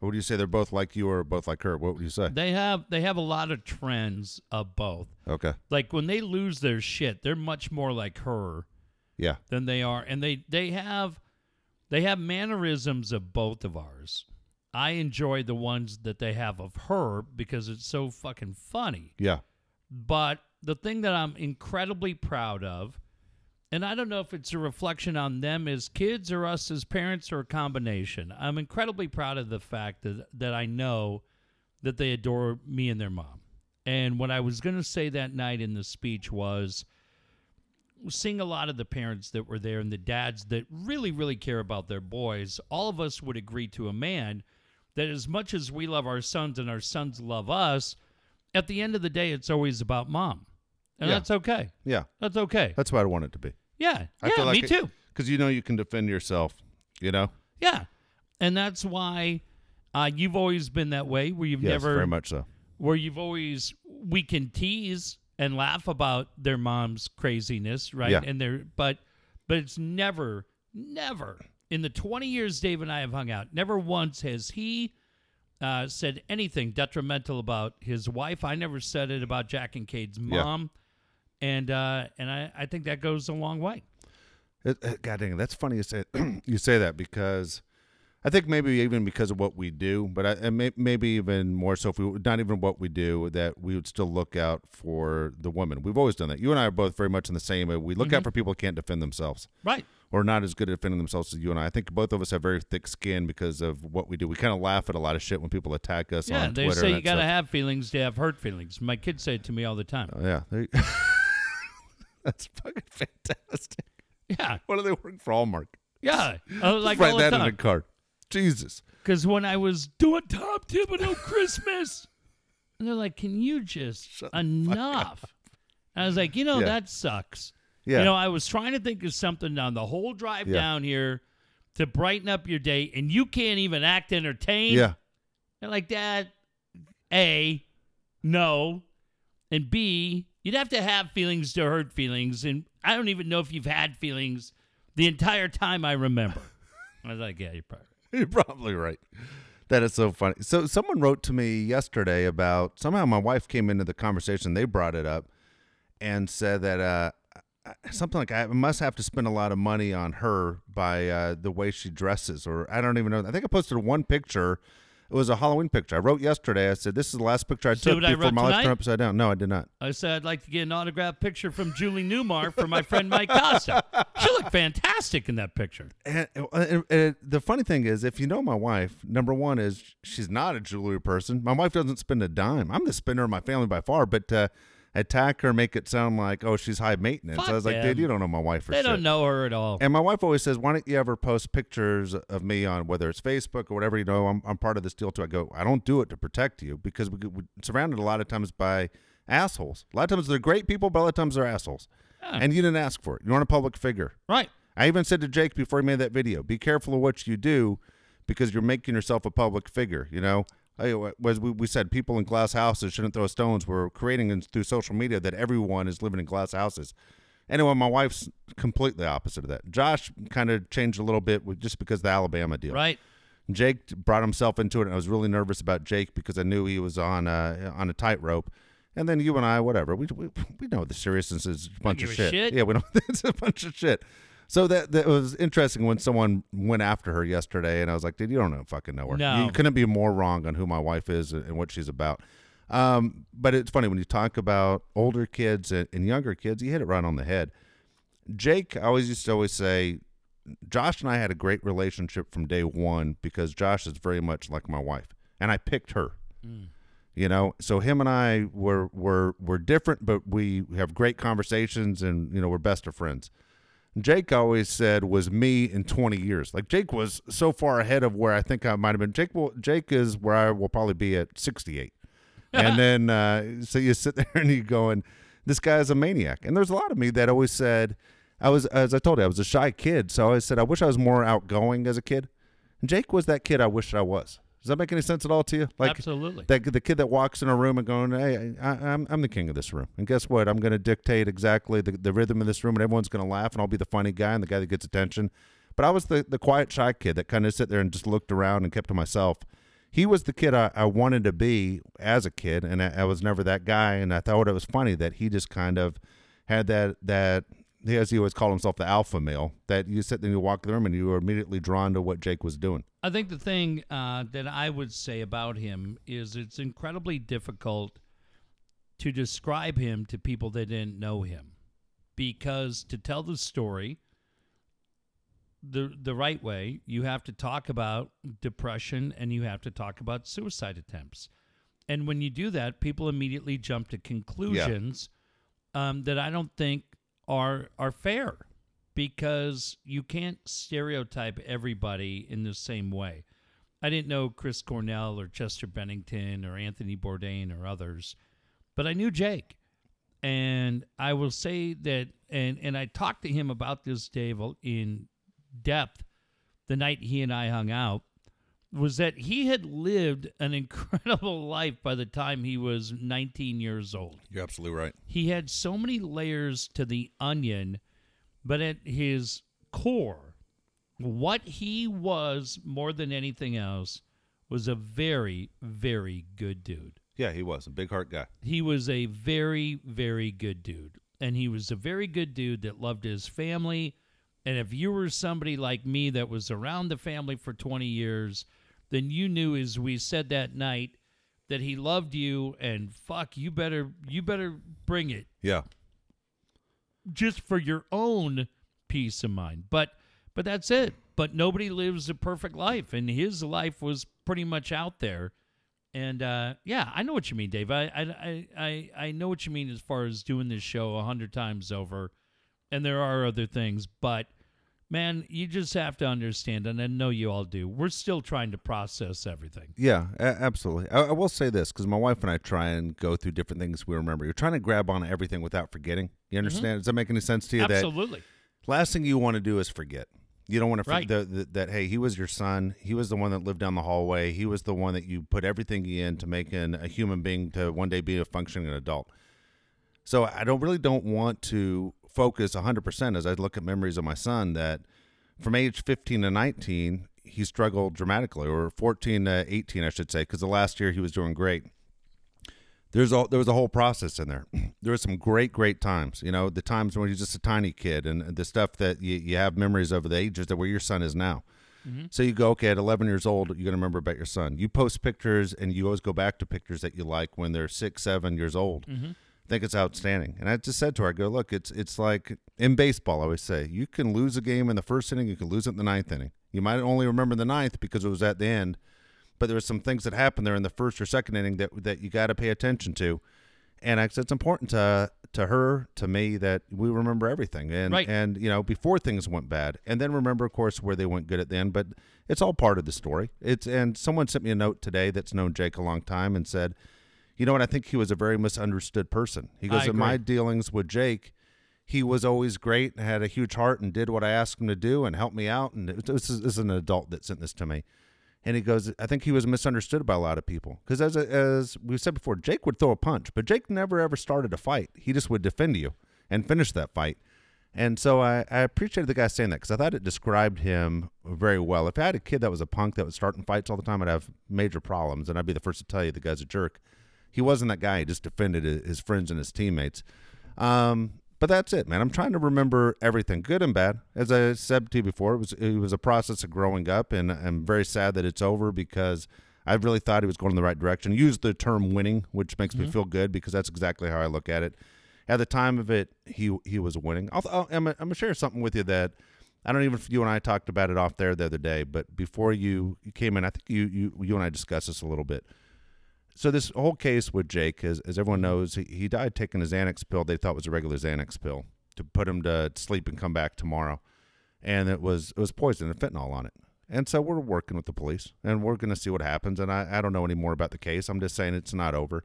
Or would you say they're both like you, or both like her? What would you say? They have they have a lot of trends of both. Okay. Like when they lose their shit, they're much more like her Yeah. than they are, and they they have they have mannerisms of both of ours. I enjoy the ones that they have of her because it's so fucking funny. Yeah. But the thing that I'm incredibly proud of, and I don't know if it's a reflection on them as kids or us as parents or a combination. I'm incredibly proud of the fact that that I know that they adore me and their mom. And what I was going to say that night in the speech was seeing a lot of the parents that were there and the dads that really really care about their boys. All of us would agree to a man that as much as we love our sons and our sons love us, at the end of the day, it's always about mom. And Yeah. that's okay. Yeah. That's okay. That's what I want it to be. Yeah. I yeah, feel like me too. Because you know you can defend yourself. You know. Yeah. And that's why uh, you've always been that way where you've Yes. never very much so. where you've always we can tease and laugh about their mom's craziness, right? Yeah. And their but but it's never, never in the twenty years Dave and I have hung out, never once has he uh, said anything detrimental about his wife. I never said it about Jack and Cade's Yeah. mom. And uh, and I, I think that goes a long way. It, it- God dang it, that's funny you say you say that because I think maybe even because of what we do, but I, and may, maybe even more so if we not even what we do that we would still look out for the woman. We've always done that. You and I are both very much in the same. way. We look out mm-hmm. for people who can't defend themselves Right. or not as good at defending themselves as you and I. I think both of us have very thick skin because of what we do. We kind of laugh at a lot of shit when people attack us Yeah, they Twitter. say you got to have feelings to have hurt feelings. My kids say it to me all the time. Oh, yeah, that's fucking fantastic. Yeah, What do they work for Hallmark? yeah. Oh, Was like Write that the in a card. Jesus. Because when I was doing Tom Thibodeau Christmas, and they're like, "Can you just enough?" I was like, "You know Yeah. that sucks." Yeah. You know, I was trying to think of something on the whole drive Yeah. down here to brighten up your day, and you can't even act entertained. Yeah. They're like, that, A, no. And B, you'd have to have feelings to hurt feelings. And I don't even know if you've had feelings the entire time I remember. I was like, Yeah, you're probably right. You're probably right. That is so funny. So someone wrote to me yesterday about somehow my wife came into the conversation. They brought it up and said that uh, something like I must have to spend a lot of money on her by uh, the way she dresses, or I don't even know. I think I posted one picture It was a Halloween picture. I wrote yesterday. I said, "This is the last picture I See took what I before my life turned upside down." No, I did not. I said I'd like to get an autographed picture from Julie Newmar for my friend Mike Costa. She looked fantastic in that picture. And, and- and the funny thing is, if you know my wife, number one is she's not a jewelry person. My wife doesn't spend a dime. I'm the spender of my family by far, but uh, attack her, make it sound like oh she's high maintenance. Fuck I was like, them. dude, you don't know my wife for They shit. don't know her at all. And my wife always says, "Why don't you ever post pictures of me on whether it's Facebook or whatever? You know, I'm, I'm part of this deal too." I go, "I don't do it to protect you because we, we're surrounded a lot of times by assholes. A lot of times they're great people, but a lot of times they're assholes. And you didn't ask for it. You're not a public figure. Right. I even said to Jake before he made that video, "Be careful of what you do because you're making yourself a public figure." You know, Was we, said people in glass houses shouldn't throw stones. We're creating through social media that everyone is living in glass houses. Anyway, my wife's completely opposite of that. Josh kind of changed a little bit with just because of the Alabama deal. Right. Jake brought himself into it, and I was really nervous about Jake because I knew he was on uh, on a tightrope. And then you and I, whatever, we we, we know the seriousness is a bunch of shit. shit. Yeah, we know it's a bunch of shit. So that that was interesting when someone went after her yesterday, and I was like, dude, you don't know, fucking know her. No. You couldn't be more wrong on who my wife is and what she's about. Um, but it's funny when you talk about older kids and, and younger kids, you hit it right on the head. Jake, I always used to always say, Josh and I had a great relationship from day one because Josh is very much like my wife, and I picked her. You know, so him and I were were were different, but we have great conversations, and you know, we're best of friends. Jake always said was me in 20 years. Like Jake was so far ahead of where I think I might have been. Jake will Jake is where I will probably be at 68. and then uh, so you sit there and you going, this guy's a maniac. And there's a lot of me that always said, I was as I told you, I was a shy kid. So I always said I wish I was more outgoing as a kid. And Jake was that kid I wished I was. Does that make any sense at all to you? Like Absolutely. that the kid that walks in a room and going, "Hey, I, I'm I'm the king of this room," and guess what? I'm going to dictate exactly the, the rhythm of this room, and everyone's going to laugh, and I'll be the funny guy and the guy that gets attention. But I was the the quiet, shy kid that kind of sit there and just looked around and kept to myself. He was the kid I, I wanted to be as a kid, and I, I was never that guy. And I thought it was funny that he just kind of had that that. As he always called himself, the alpha male. That you sit there and you walk the room, and you were immediately drawn to what Jake was doing. I think the thing uh, that I would say about him is it's incredibly difficult to describe him to people that didn't know him, because to tell the story the the right way, you have to talk about depression and you have to talk about suicide attempts, and when you do that, people immediately jump to conclusions um, that I don't think are are fair because you can't stereotype everybody in the same way. I didn't know Chris Cornell or Chester Bennington or Anthony Bourdain or others, but I knew Jake. And I will say that, and, and I talked to him about this, Dave, in depth the night he and I hung out, was that he had lived an incredible life by the time he was 19 years old You're absolutely right. he had so many layers to the onion, but at his core, what he was more than anything else was a very, very good dude. Yeah, he was a big heart guy. He was a very, very good dude. And he was a very good dude that loved his family. And if you were somebody like me that was around the family for 20 years, then you knew as we said that night that he loved you and fuck you better you better bring it Yeah. just for your own peace of mind. But but that's it. But nobody lives a perfect life, and his life was pretty much out there. And uh, yeah, I know what you mean, Dave. I I, I I know what you mean as far as doing this show a hundred times over. And there are other things, but man, you just have to understand, and I know you all do. We're still trying to process everything. Yeah, a- absolutely. I, I will say this because my wife and I try and go through different things we remember. You're trying to grab on everything without forgetting. You mm-hmm. understand? Does that make any sense to you? Absolutely. That last thing you want to do is forget. You don't want to Right. forget the, the, that hey, he was your son. He was the one that lived down the hallway. He was the one that you put everything in to make an, a human being to one day be a functioning adult. So I don't really don't want to focus 100% as I look at memories of my son that from age 15 to 19 he struggled dramatically or 14 to 18 I should say because the last year he was doing great. There's all there was a whole process in there. There was some great great times, you know, the times when he was just a tiny kid and the stuff that you, you have memories of the ages that where your son is now. Mm-hmm. So you go, okay, at 11 years old, you're going to remember about your son. You post pictures and you always go back to pictures that you like when they're six, seven years old. I think it's outstanding. And I just said to her, I go, look, it's it's like in baseball, I always say, you can lose a game in the first inning, you can lose it in the ninth inning. You might only remember the ninth because it was at the end, but there were some things that happened there in the first or second inning that that you got to pay attention to. And I said it's important to to her, to me, that we remember everything, and Right. and you know before things went bad, and then remember, of course, where they went good at the end. But it's all part of the story. It's and someone sent me a note today that's known Jake a long time and said, you know what, I think he was a very misunderstood person. He goes, in my dealings with Jake, he was always great and had a huge heart and did what I asked him to do and helped me out. And it- this is, this is an adult that sent this to me. And he goes, I think he was misunderstood by a lot of people. Because as, as we said before, Jake would throw a punch, but Jake never ever started a fight. He just would defend you and finish that fight. And so I, I appreciated the guy saying that because I thought it described him very well. If I had a kid that was a punk that was starting fights all the time, I'd have major problems. And I'd be the first to tell you the guy's a jerk. He wasn't that guy. He just defended his friends and his teammates. Um, but that's it, man. I'm trying to remember everything, good and bad. As I said to you before, it was it was a process of growing up, and I'm very sad that it's over because I really thought he was going in the right direction. Used the term winning, which makes me feel good because that's exactly how I look at it. At the time of it, he he was winning. I'll, I'll, I'm, I'm gonna share something with you that I don't even if you and I talked about it off there the other day, but before you, you came in, I think you you you and I discussed this a little bit so this whole case with Jake, as, as everyone mm-hmm. knows, he, he died taking a Xanax pill they thought was a regular Xanax pill to put him to sleep and come back tomorrow, and it was it was poison and fentanyl on it. And so we're working with the police, and we're going to see what happens. And I, I don't know any more about the case. I'm just saying it's not over.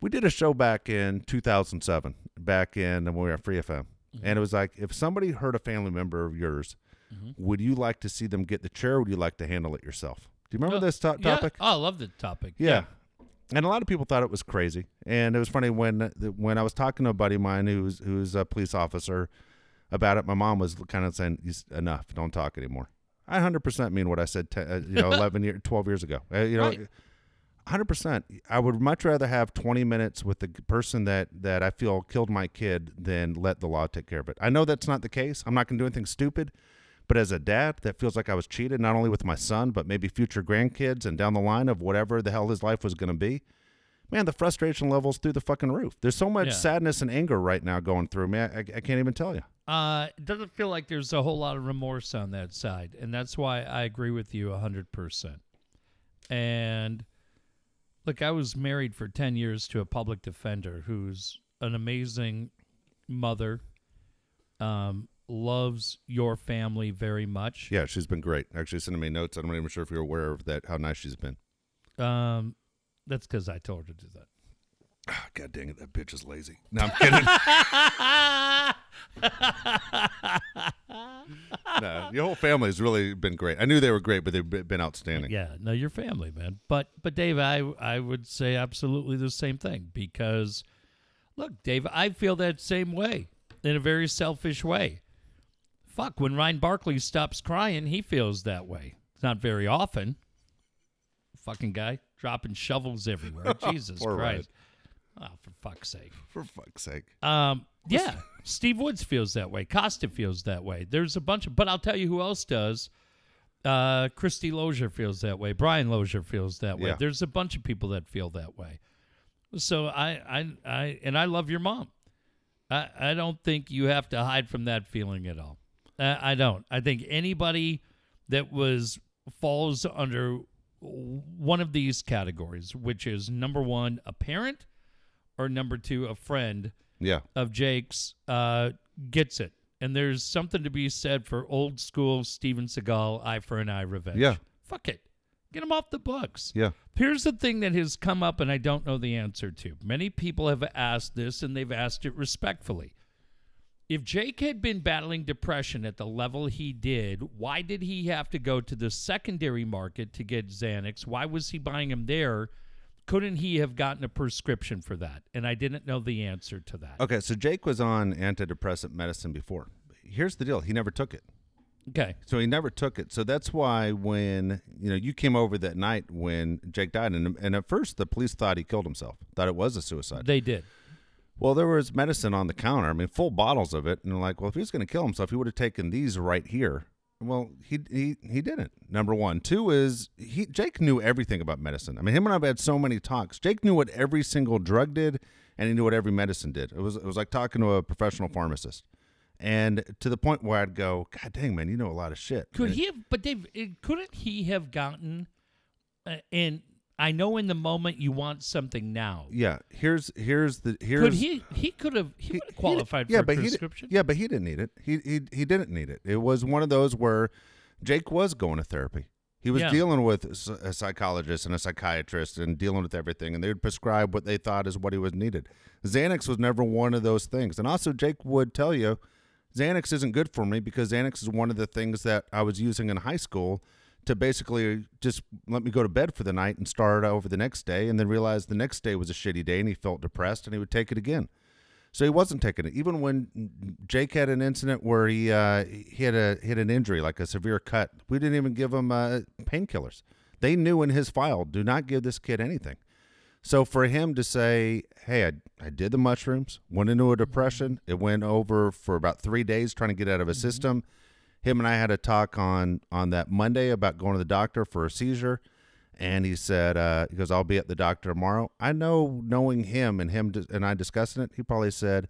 We did a show back in 2007, back in when we were at Free FM, mm-hmm. and it was like if somebody hurt a family member of yours, mm-hmm. would you like to see them get the chair? or Would you like to handle it yourself? Do you remember oh, this to- Yeah. topic? Oh, I love the topic. Yeah. And a lot of people thought it was crazy. And it was funny when when I was talking to a buddy of mine who's who's a police officer about it, my mom was kind of saying, "He's- enough, don't talk anymore. I 100% mean what I said, te- uh, you know, 11 year, 12 years ago. Uh, you know, Right. 100%. I would much rather have 20 minutes with the person that, that I feel killed my kid than let the law take care of it. I know that's not the case. I'm not going to do anything stupid. But as a dad, that feels like I was cheated, not only with my son, but maybe future grandkids and down the line of whatever the hell his life was going to be. Man, the frustration levels through the fucking roof. There's so much Yeah. sadness and anger right now going through me. I, I, I can't even tell you. Uh, it doesn't feel like there's a whole lot of remorse on that side, and that's why I agree with you hundred percent. And look, I was married for ten years to a public defender who's an amazing mother. Um, loves your family very much. Yeah, she's been great. Actually, sending me notes. I'm not even sure if you're aware of that. How nice she's been. Um, that's because I told her to do that. Ah, God dang it, that bitch is lazy. No, I'm kidding. no, your whole family has really been great. I knew they were great, but they've been outstanding. Yeah, no, your family, man. But but Dave, I I would say absolutely the same thing because look, Dave, I feel that same way in a very selfish way. Fuck, when Ryan Barkley stops crying, he feels that way. It's not very often. Fucking guy dropping shovels everywhere. Jesus Poor Ryan. Christ. Oh, for fuck's sake. For fuck's sake. Um, yeah, Steve Woods feels that way. Costa feels that way. There's a bunch of, but I'll tell you who else does. Uh, Christy Lozier feels that way. Brian Lozier feels that way. Yeah. There's a bunch of people that feel that way. So I, I, I, and I love your mom. I, I don't think you have to hide from that feeling at all. I, I don't. I think anybody that was falls under one of these categories, which is number one, a parent, or number two, a friend Yeah. of Jake's uh, gets it. And there's something to be said for old school Steven Seagal eye for an eye revenge. Yeah. Fuck it. Get him off the books. Yeah. Here's the thing that has come up and I don't know the answer to. Many people have asked this and they've asked it respectfully. If Jake had been battling depression at the level he did, why did he have to go to the secondary market to get Xanax? Why was he buying them there? Couldn't he have gotten a prescription for that? And I didn't know the answer to that. Okay, so Jake was on antidepressant medicine before. Here's the deal: he never took it. Okay. So he never took it. So that's why when you know you came over that night when Jake died, and and at first the police thought he killed himself, thought it was a suicide. They did. Well, there was medicine on the counter. I mean, full bottles of it, and they're like, well, if he was going to kill himself, he would have taken these right here Well, he he he didn't. Number one. Two is he Jake knew everything about medicine. I mean, him and I've had so many talks. Jake knew what every single drug did, and he knew what every medicine did. It was it was like talking to a professional pharmacist, and to the point where I'd go, God dang man, you know a lot of shit. Could And- he have? But Dave, it, couldn't he have gotten? Uh, and I know in the moment you want something now. Yeah. Here's here's the here's Could he? He could have. He, he- would have he- qualified yeah, for but he prescription. did, yeah, but he didn't need it. He he he didn't need it. It was one of those where Jake was going to therapy. He was Yeah. dealing with a psychologist and a psychiatrist and dealing with everything, and they would prescribe what they thought is what he was needed. Xanax was never one of those things, and also Jake would tell you, Xanax isn't good for me because Xanax is one of the things that I was using in high school to basically just let me go to bed for the night and start over the next day, and then realize the next day was a shitty day, and he felt depressed, and he would take it again. So he wasn't taking it. Even when Jake had an incident where he uh, he had a hit an injury, like a severe cut, we didn't even give him uh, painkillers. They knew in his file, do not give this kid anything. So for him to say, "Hey, I, I did the mushrooms, went into a depression. It went over for about three days trying to get out of a system." Him and I had a talk on on that Monday about going to the doctor for a seizure, and he said, uh, "He goes, I'll be at the doctor tomorrow." I know, knowing him and him and I discussing it, he probably said,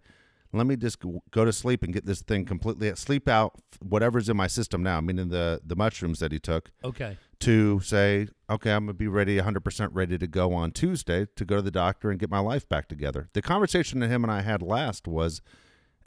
"Let me just go to sleep and get this thing completely sleep out whatever's in my system now, meaning the the mushrooms that he took." Okay. to say, okay, I'm going to be ready, 100% ready to go on Tuesday to go to the doctor and get my life back together. The conversation that him and I had last was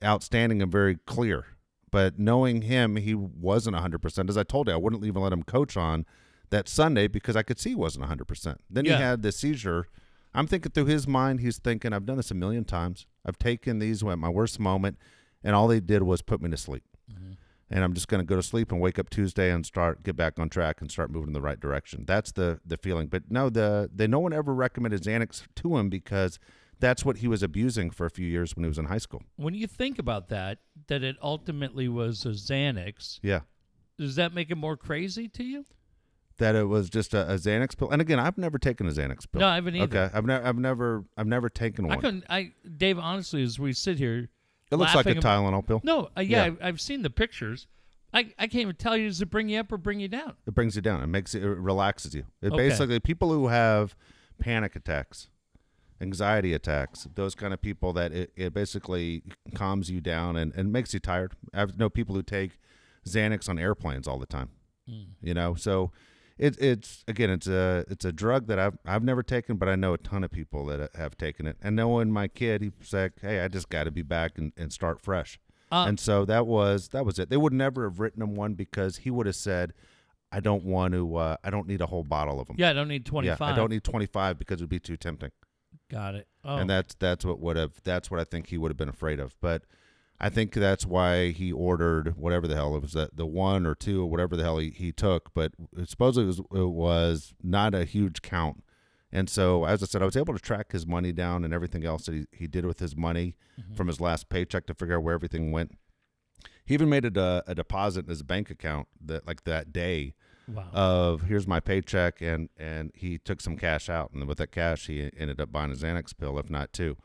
outstanding and very clear. But knowing him, he wasn't 100%. As I told you, I wouldn't even let him coach on that Sunday because I could see he wasn't 100%. Then Yeah. he had the seizure. I'm thinking through his mind, he's thinking, I've done this a million times. I've taken these at my worst moment, and all they did was put me to sleep mm-hmm. and I'm just going to go to sleep and wake up Tuesday and start get back on track and start moving in the right direction. That's the the feeling. But no, the they no one ever recommended Xanax to him because that's what he was abusing for a few years when he was in high school. When you think about that, that it ultimately was a Xanax, Yeah. does that make it more crazy to you? That it was just a, a Xanax pill, and again, I've never taken a Xanax pill. No, I haven't either. Okay, I've never, I've never, I've never taken one. I couldn't. I Dave, honestly, as we sit here, It looks like a laughing ab- Tylenol pill. No, uh, yeah, Yeah. I, I've seen the pictures. I, I can't even tell you does it bring you up or bring you down. It brings you down. It makes it, it relaxes you. It Okay. basically people who have panic attacks, anxiety attacks, those kind of people that it, it basically calms you down and, and makes you tired. I know people who take Xanax on airplanes all the time. You know, so it, it's again it's a it's a drug that I've I've never taken, but I know a ton of people that have taken it. And knowing my kid, he's like, hey, I just got to be back and, and start fresh. Uh, and so that was that was it. They would never have written him one because he would have said, I don't want to. Uh, I don't need a whole bottle of them. Yeah, I don't need twenty Yeah. I don't need 25 because it would be too tempting. Got it. Oh, And that's that's what would have that's what I think he would have been afraid of. But I think that's why he ordered whatever the hell it was that the one or two or whatever the hell he, he took. But supposedly it was, it was not a huge count. And so, as I said, I was able to track his money down and everything else that he, he did with his money mm-hmm. from his last paycheck to figure out where everything went. He even made a, a deposit in his bank account that like that day wow. of here's my paycheck and and he took some cash out and with that cash he ended up buying a Xanax pill if not two.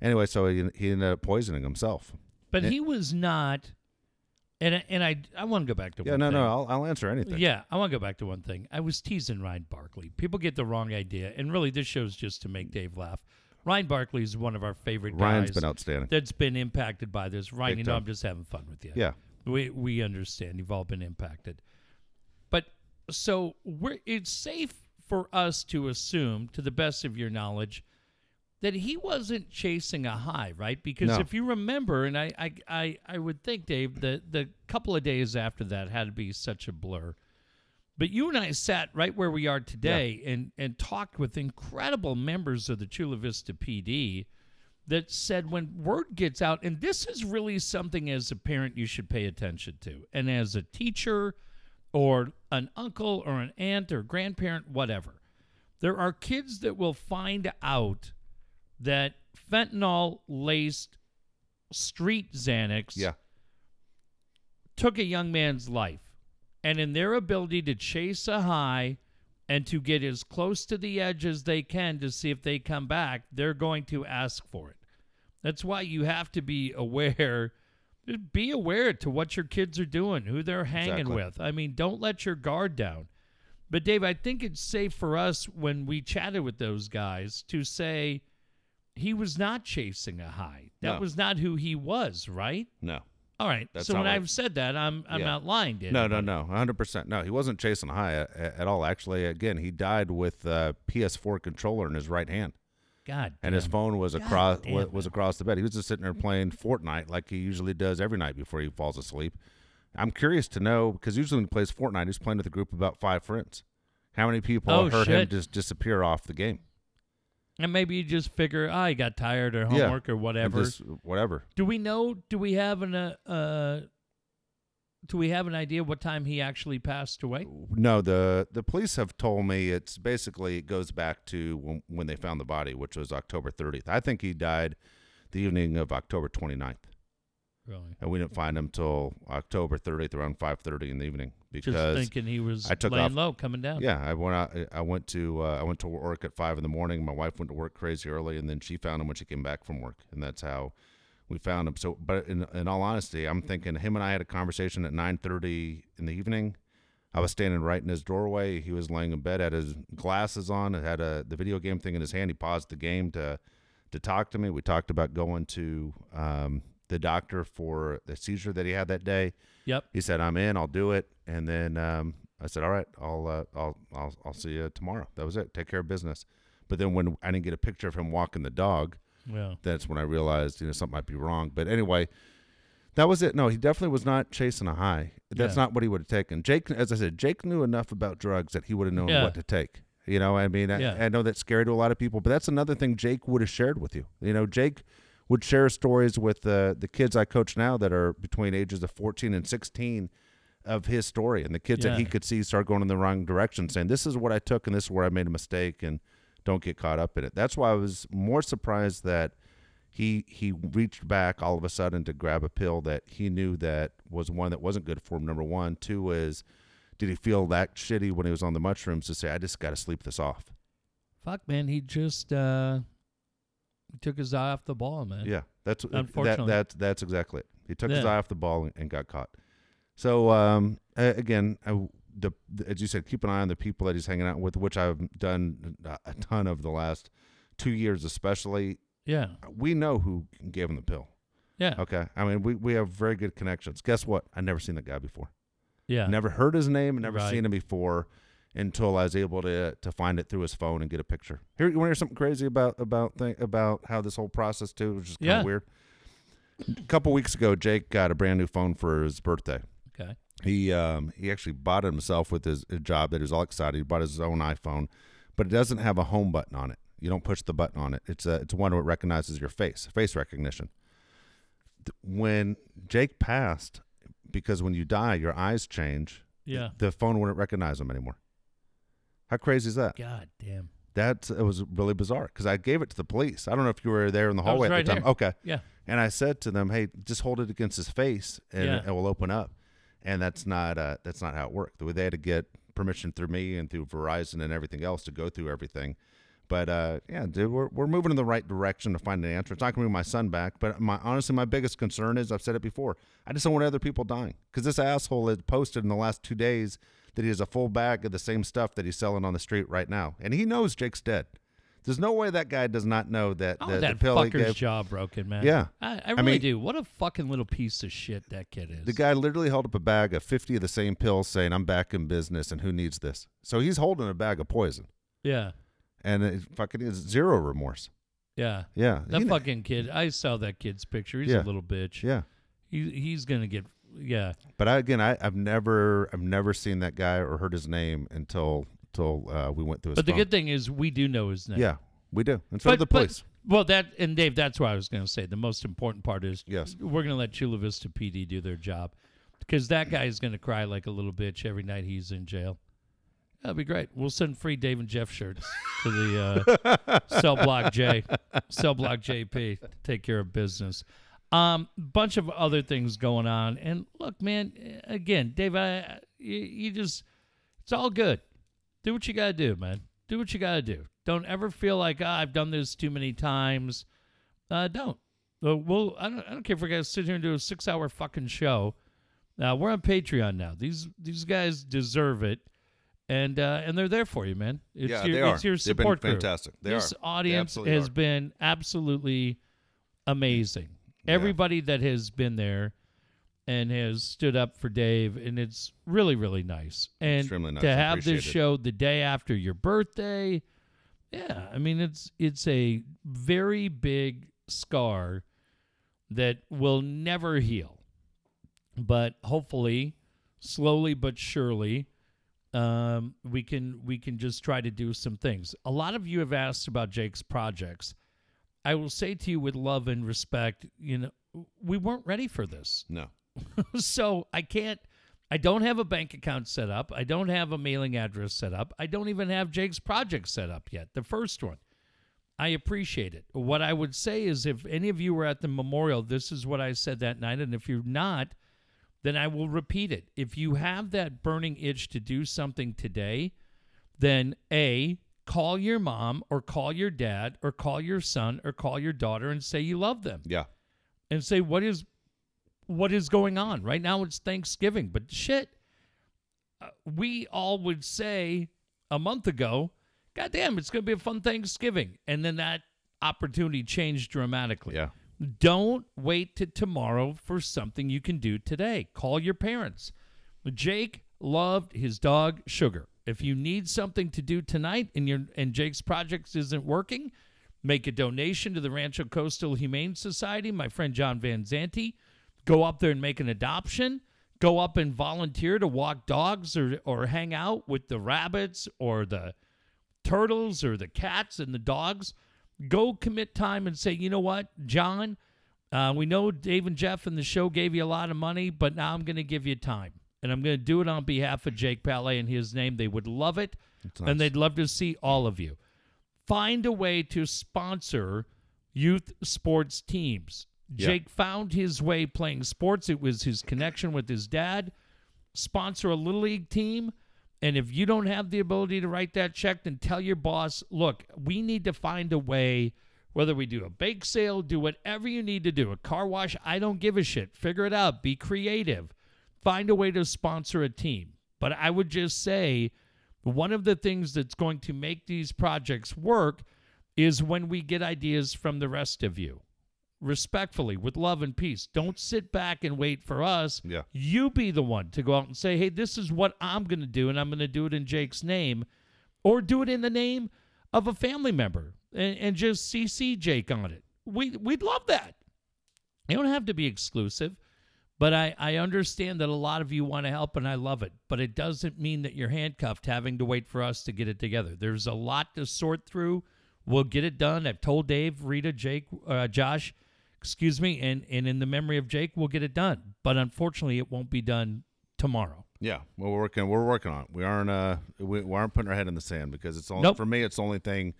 Anyway, so he, he ended up poisoning himself. but he was not. And I- and I I want to go back to Yeah, one no, thing. no, I'll, I'll answer anything. Yeah, I want to go back to one thing. I was teasing Ryan Barkley. People get the wrong idea, and really, this show's just to make Dave laugh. Ryan Barkley is one of our favorite Ryan's guys been outstanding. that's been impacted by this. Ryan, Big you know, time. I'm just having fun with you. Yeah. we we understand. You've all been impacted, so we're it's safe for us to assume, to the best of your knowledge, that he wasn't chasing a high, right? Because No. if you remember, and I, I, I, I would think, Dave, that the couple of days after that had to be such a blur. But you and I sat right where we are today and, and talked with incredible members of the Chula Vista PD that said when word gets out, and this is really something as a parent you should pay attention to, and as a teacher or an uncle or an aunt or grandparent, whatever, there are kids that will find out that fentanyl laced street Xanax Yeah. took a young man's life. And in their ability to chase a high and to get as close to the edge as they can to see if they come back, they're going to ask for it. That's why you have to be aware Just be aware to what your kids are doing, who they're hanging Exactly. with. I mean, don't let your guard down. But Dave, I think it's safe for us when we chatted with those guys to say he was not chasing a high. That No. was not who he was, right? No. All right. That's so when what- I've said that, I'm I'm Yeah. not lying, No, no, no, 100%. No, he wasn't chasing a high at, at all. Actually, again, he died with a PS4 controller in his right hand. God. and his phone was across damn wa- it. was across the bed. He was just sitting there playing Fortnite like he usually does every night before he falls asleep. I'm curious to know because usually when he plays Fortnite, he's playing with a group of about five friends. How many people Oh, heard him just disappear off the game? And maybe you just figure, oh, he got tired or Yeah. homework or whatever. just whatever. do we know? Do we have an uh, uh, do we have an idea what time he actually passed away? No, the the police have told me it's basically it goes back to when, when they found the body, which was October 30th. I think he died the evening of October 29th, Really? and we didn't find him till October 30th around 5:30 in the evening because Just thinking he was I took laying off- low, coming down. Yeah, I went out. I went to uh, I went to work at five in the morning. My wife went to work crazy early, and then she found him when she came back from work, and that's how we found him. So, but in, in all honesty, I'm thinking him and I had a conversation at nine thirty in the evening. I was standing right in his doorway. He was laying in bed, had his glasses on, had a the video game thing in his hand. He paused the game to to talk to me. We talked about going to um, the doctor for the seizure that he had that day. Yep. He said, "I'm in. I'll do it." And then um, I said, "All right, I'll, uh, I'll I'll I'll see you tomorrow." That was it. Take care of business. But then when I didn't get a picture of him walking the dog, Well, that's when I realized you know something might be wrong. But anyway, that was it. No, he definitely was not chasing a high. That's Yeah. not what he would have taken. Jake, as I said, Jake knew enough about drugs that he would have known Yeah. what to take. You know, I mean, Yeah. I, I know that's scary to a lot of people, but that's another thing Jake would have shared with you. You know, Jake would share stories with uh, the kids I coach now that are between ages of 14 and 16 of his story and the kids that he could see start going in the wrong direction saying this is what I took and this is where I made a mistake and don't get caught up in it. That's why I was more surprised that he he reached back all of a sudden to grab a pill that he knew that was one that wasn't good for him. Number one, two is did he feel that shitty when he was on the mushrooms to say I just got to sleep this off? fuck, man, he just uh, took his eye off the ball, man. Yeah, that's that, Unfortunately. that's that's exactly it. He took his eye off the ball and, and got caught. So um, again, I, the, as you said, keep an eye on the people that he's hanging out with, which I've done a ton of the last two years, especially. Yeah. We know who gave him the pill. Yeah. Okay, I mean we we have very good connections. Guess what? I never seen that guy before. Yeah. Never heard his name, never Right. seen him before until I was able to to find it through his phone and get a picture. Here, you want to hear something crazy about about thing, about how this whole process too which is kind of Yeah. weird. A couple weeks ago, Jake got a brand new phone for his birthday. He um he actually bought it himself with his, his job that he was all excited. He bought his own iPhone, but it doesn't have a home button on it. You don't push the button on it. It's a it's one that recognizes your face, face recognition. When Jake passed, because when you die, your eyes change. Yeah. The phone wouldn't recognize him anymore. How crazy is that? God damn. That it was really bizarre because I gave it to the police. I don't know if you were there in the hallway at the time. here. Okay. Yeah. And I said to them, "Hey, just hold it against his face, and Yeah. it will open up." And that's not uh, that's not how it worked. They had to get permission through me and through Verizon and everything else to go through everything. But uh, yeah, dude, we're we're moving in the right direction to find an answer. It's not going to bring my son back, but my honestly, my biggest concern is I've said it before. I just don't want other people dying because this asshole had posted in the last two days that he has a full bag of the same stuff that he's selling on the street right now, and he knows Jake's dead. There's no way that guy does not know that Oh, that he fucker's gave. jaw broken, man. Yeah. I, I really mean- do. What a fucking little piece of shit that kid is. The guy literally held up a bag of 50 of the same pills saying, I'm back in business and who needs this? So he's holding a bag of poison Yeah. and it fucking is zero remorse. Yeah. Yeah. That He- fucking kid. I saw that kid's picture. He's Yeah. a little bitch. yeah. He, he's gonna get. Yeah. But I, again, I, I've never, I've never seen that guy or heard his name until, until uh, we went through his But the phone. good thing is we do know his name. Yeah, we do. And so do But, the but- police. well, that and Dave, that's what I was going to say. The most important part is Yes. we're going to let Chula Vista PD do their job because that guy is going to cry like a little bitch every night he's in jail. That'll be great. We'll send free Dave and Jeff shirts to the uh, Cell Block J, Cell Block JP. to Take care of business. Um, bunch of other things going on, and look, man. Again, Dave, I, you, you just it's all good. Do what you got to do, man. Do what you got to do. Don't ever feel like "Ah, I've done this too many times. Uh, don't. Uh, well, I don't, I don't care if we're gonna sit here and do a six-hour fucking show. Now we're on Patreon now. These these guys deserve it, and uh, and they're there for you, man. It's Yeah, your, they are. It's your They've been support fantastic. They this are. They audience absolutely has are. been absolutely amazing. Everybody that has been there and has stood up for Dave, and it's really really nice. And Extremely nice. to have this it. show the day after your birthday, yeah, I mean it's it's a very big scar that will never heal. But hopefully, slowly but surely, um, we can we can just try to do some things. A lot of you have asked about Jake's projects. I will say to you with love and respect, you know, we weren't ready for this. No. so I can't I don't have a bank account set up. I don't have a mailing address set up. I don't even have Jake's project set up yet, the first one. I appreciate it. What I would say is if any of you were at the memorial, this is what I said that night. And if you're not, then I will repeat it. If you have that burning itch to do something today, then A, call your mom or call your dad or call your son or call your daughter and say you love them Yeah. and say what is what is going on. Right now it's thanksgiving but shit uh, we all would say a month ago god damn it's going to be a fun thanksgiving. And then that opportunity changed dramatically. Yeah. don't wait to tomorrow for something you can do today. Call your parents. Jake loved his dog sugar. If you need something to do tonight and your and jake's project isn't working make a donation to the rancho coastal humane society. My friend john van zante go up there and make an adoption go up and volunteer to walk dogs or or hang out with the rabbits or the turtles or the cats and the dogs go commit time and say you know what john uh, we know dave and jeff and the show gave you a lot of money but now i'm going to give you time and i'm going to do it on behalf of jake palet in his name they would love it nice. and they'd love to see all of you find a way to sponsor youth sports teams. Yeah. Jake found his way playing sports. It was his connection with his dad. Sponsor a little league team. And if you don't have the ability to write that check, then tell your boss, look, we need to find a way, whether we do a bake sale, do whatever you need to do, a car wash, I don't give a shit. Figure it out. Be creative. Find a way to sponsor a team. But I would just say, one of the things that's going to make these projects work is when we get ideas from the rest of you. Respectfully, with love and peace. Don't sit back and wait for us. Yeah. You be the one to go out and say, hey, this is what I'm going to do, and I'm going to do it in Jake's name, or do it in the name of a family member and, and just CC Jake on it. We, we'd love that. You don't have to be exclusive, but I, I understand that a lot of you want to help, and I love it. But it doesn't mean that you're handcuffed having to wait for us to get it together. There's a lot to sort through. We'll get it done. I've told Dave, Rita, Jake, uh, Josh, excuse me, and, and in the memory of Jake, we'll get it done. But unfortunately, it won't be done tomorrow. Yeah, well, we're working. We're working on it. We aren't. Uh, we, we aren't putting our head in the sand because it's only Nope. for me. It's the only thing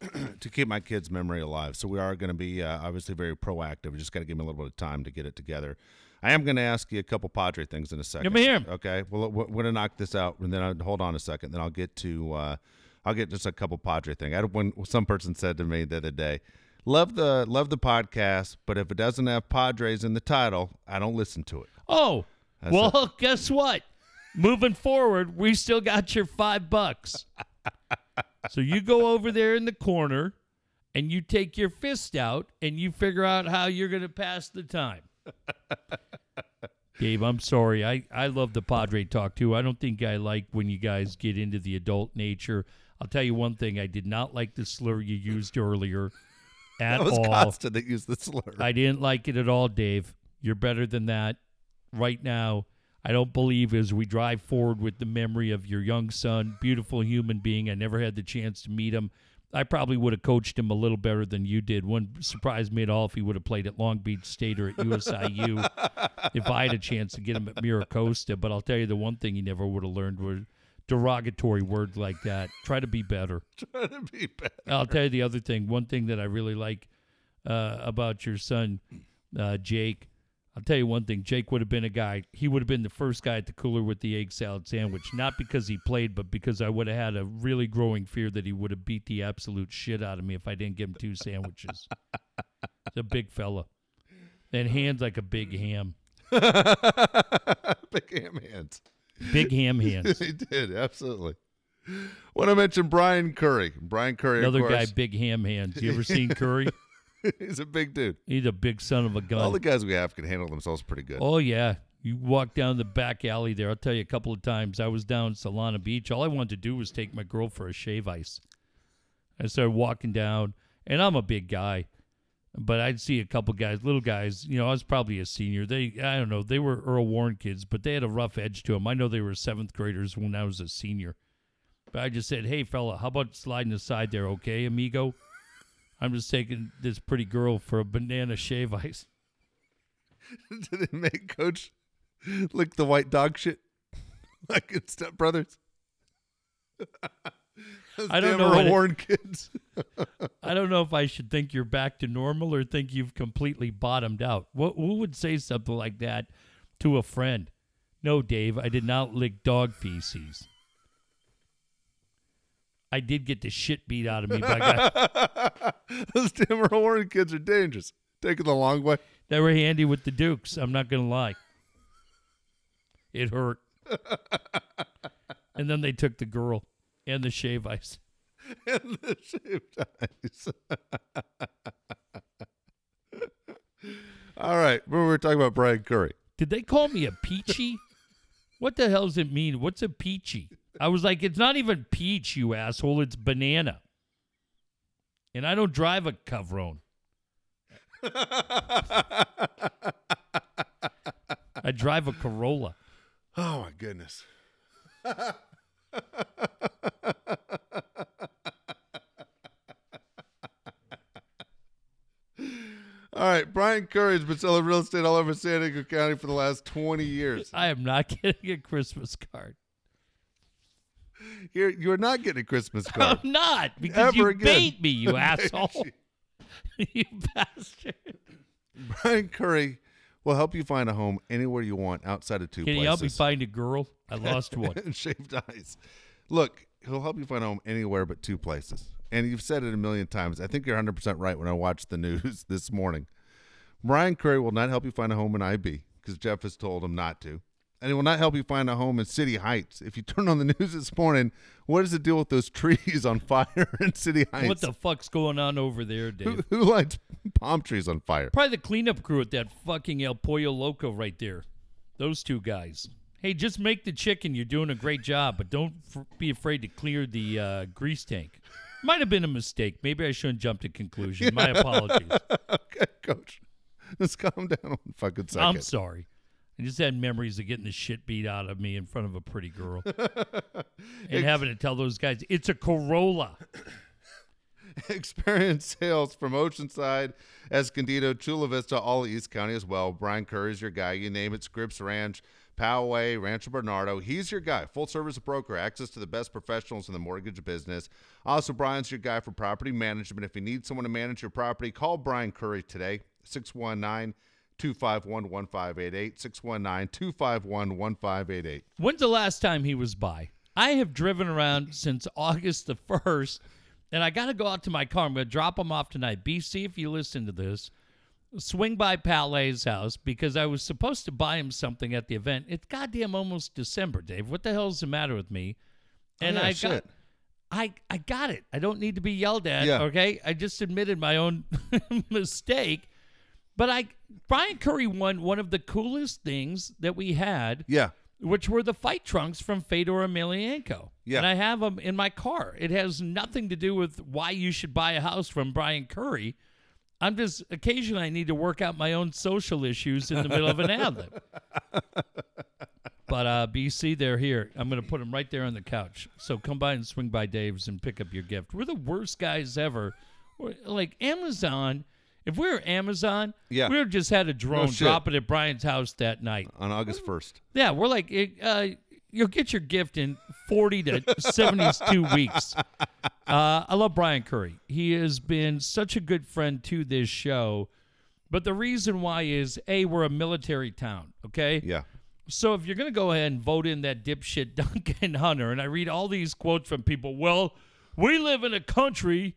to keep my kids' memory alive. So we are going to be uh, obviously very proactive. We just got to give me a little bit of time to get it together. I am going to ask you a couple Padre things in a second. Let me hear 'em. Okay. Well, we're going to knock this out, and then I'll, hold on a second. Then I'll get to. Uh, I'll get just a couple Padre thing. I had when some person said to me the other day, "Love the love the podcast, but if it doesn't have Padres in the title, I don't listen to it." Oh, well, guess what? Moving forward, we still got your five bucks. so you go over there in the corner and you take your fist out and you figure out how you're going to pass the time. Dave, I'm sorry. I, I love the Padre talk too. I don't think I like when you guys get into the adult nature. I'll tell you one thing. I did not like the slur you used earlier at That was all. Costa that used the slur. I didn't like it at all, Dave. You're better than that. Right now, I don't believe as we drive forward with the memory of your young son, beautiful human being. I never had the chance to meet him. I probably would have coached him a little better than you did. Wouldn't surprise me at all if he would have played at Long Beach State or at USIU if I had a chance to get him at Miracosta. But I'll tell you the one thing he never would have learned were derogatory word like that. Try to be better. Try to be better. I'll tell you the other thing. One thing that I really like uh, about your son, uh, Jake. I'll tell you one thing. Jake would have been a guy. He would have been the first guy at the cooler with the egg salad sandwich. Not because he played, but because I would have had a really growing fear that he would have beat the absolute shit out of me if I didn't give him two sandwiches. He's a big fella. And hands like a big ham. Big ham hands. Big ham hands. he did absolutely. Want to mention Brian Curry? Brian Curry, Another guy, big ham hands. You ever seen Curry? he's a big dude. He's a big son of a gun. All the guys we have can handle themselves pretty good. Oh yeah, you walk down the back alley there. I'll tell you a couple of times. I was down Solana Beach. All I wanted to do was take my girl for a shave ice. I started walking down, and I'm a big guy, but I'd see a couple guys, little guys. You know, I was probably a senior. They, I don't know, they were Earl Warren kids, but they had a rough edge to them. I know they were seventh graders when I was a senior. But I just said, "Hey, fella, how about sliding aside there, okay, amigo? I'm just taking this pretty girl for a banana shave ice." Did it make Coach lick the white dog shit like in Step? I don't know Warren kids. I don't know if I should think you're back to normal or think you've completely bottomed out. What, who would say something like that to a friend? No, Dave, I did not lick dog feces. I did get the shit beat out of me by guys Those Earl Warren kids are dangerous. Taking the long way. They were handy with the Dukes. I'm not going to lie. It hurt. and then they took the girl and the shave ice. and the shaved ice. All right. We were talking about Brian Curry. Did they call me a peachy? what the hell does it mean? What's a peachy? I was like, it's not even peach, you asshole. It's banana. And I don't drive a Cavron. I drive a Corolla. Oh my goodness. All right, Brian Curry has been selling real estate all over San Diego County for the last 20 years. I am not getting a Christmas card. You're, you're not getting a Christmas card. I'm not because Ever you again. bait me, you asshole. you bastard. Brian Curry will help you find a home anywhere you want outside of two Can you help me find a girl? I lost one. and shaved ice. Look, he'll help you find a home anywhere but two places. And you've said it a million times. I think you're 100% right when I watched the news this morning. Brian Curry will not help you find a home in IB because Jeff has told him not to. And he will not help you find a home in City Heights. If you turn on the news this morning, what is the deal with those trees on fire in City Heights? What the fuck's going on over there, who, Dave? who lights palm trees on fire? Probably the cleanup crew at that fucking El Pollo Loco right there. Those two guys. Hey, just make the chicken. You're doing a great job, but don't f- be afraid to clear the uh, grease tank. Might have been a mistake. Maybe I shouldn't jump to conclusion. My apologies. okay, coach. Let's calm down one fucking 2nd I'm sorry. I just had memories of getting the shit beat out of me in front of a pretty girl and having to tell those guys it's a Corolla. Experience sales from Oceanside, Escondido, Chula Vista, all of East County as well. Brian Curry is your guy. You name it, Scripps Ranch, Poway, Rancho Bernardo. He's your guy. Full service broker, access to the best professionals in the mortgage business. Also, Brian's your guy for property management. If you need someone to manage your property, call Brian Curry today, 619 251 1588. 619 251 1588. When's the last time he was by? I have driven around since August the 1st, and I got to go out to my car. I'm going to drop him off tonight. BC, if you listen to this, swing by Palet's house because I was supposed to buy him something at the event. It's goddamn almost December, Dave. What the hell's the matter with me? Oh, and yeah, I shit. got. I, I got it. I don't need to be yelled at. Yeah. Okay. I just admitted my own mistake. But I Brian Curry won one of the coolest things that we had Yeah. which were the fight trunks from Fedor Emelianenko. Yeah. And I have them in my car. It has nothing to do with why you should buy a house from Brian Curry. I'm just occasionally I need to work out my own social issues in the middle of an ad lib. But uh, BC, they're here. I'm going to put them right there on the couch. So come by and swing by Dave's and pick up your gift. We're the worst guys ever. We're, like Amazon, if we were Amazon, Yeah. we would have just had a drone shit. drop it at Brian's house that night. On August 1st. Yeah, we're like, uh, you'll get your gift in 40 to 72 weeks. Uh, I love Brian Curry. He has been such a good friend to this show. But the reason why is A, we're a military town, okay? Yeah. So if you're going to go ahead and vote in that dipshit Duncan Hunter, and I read all these quotes from people, well, we live in a country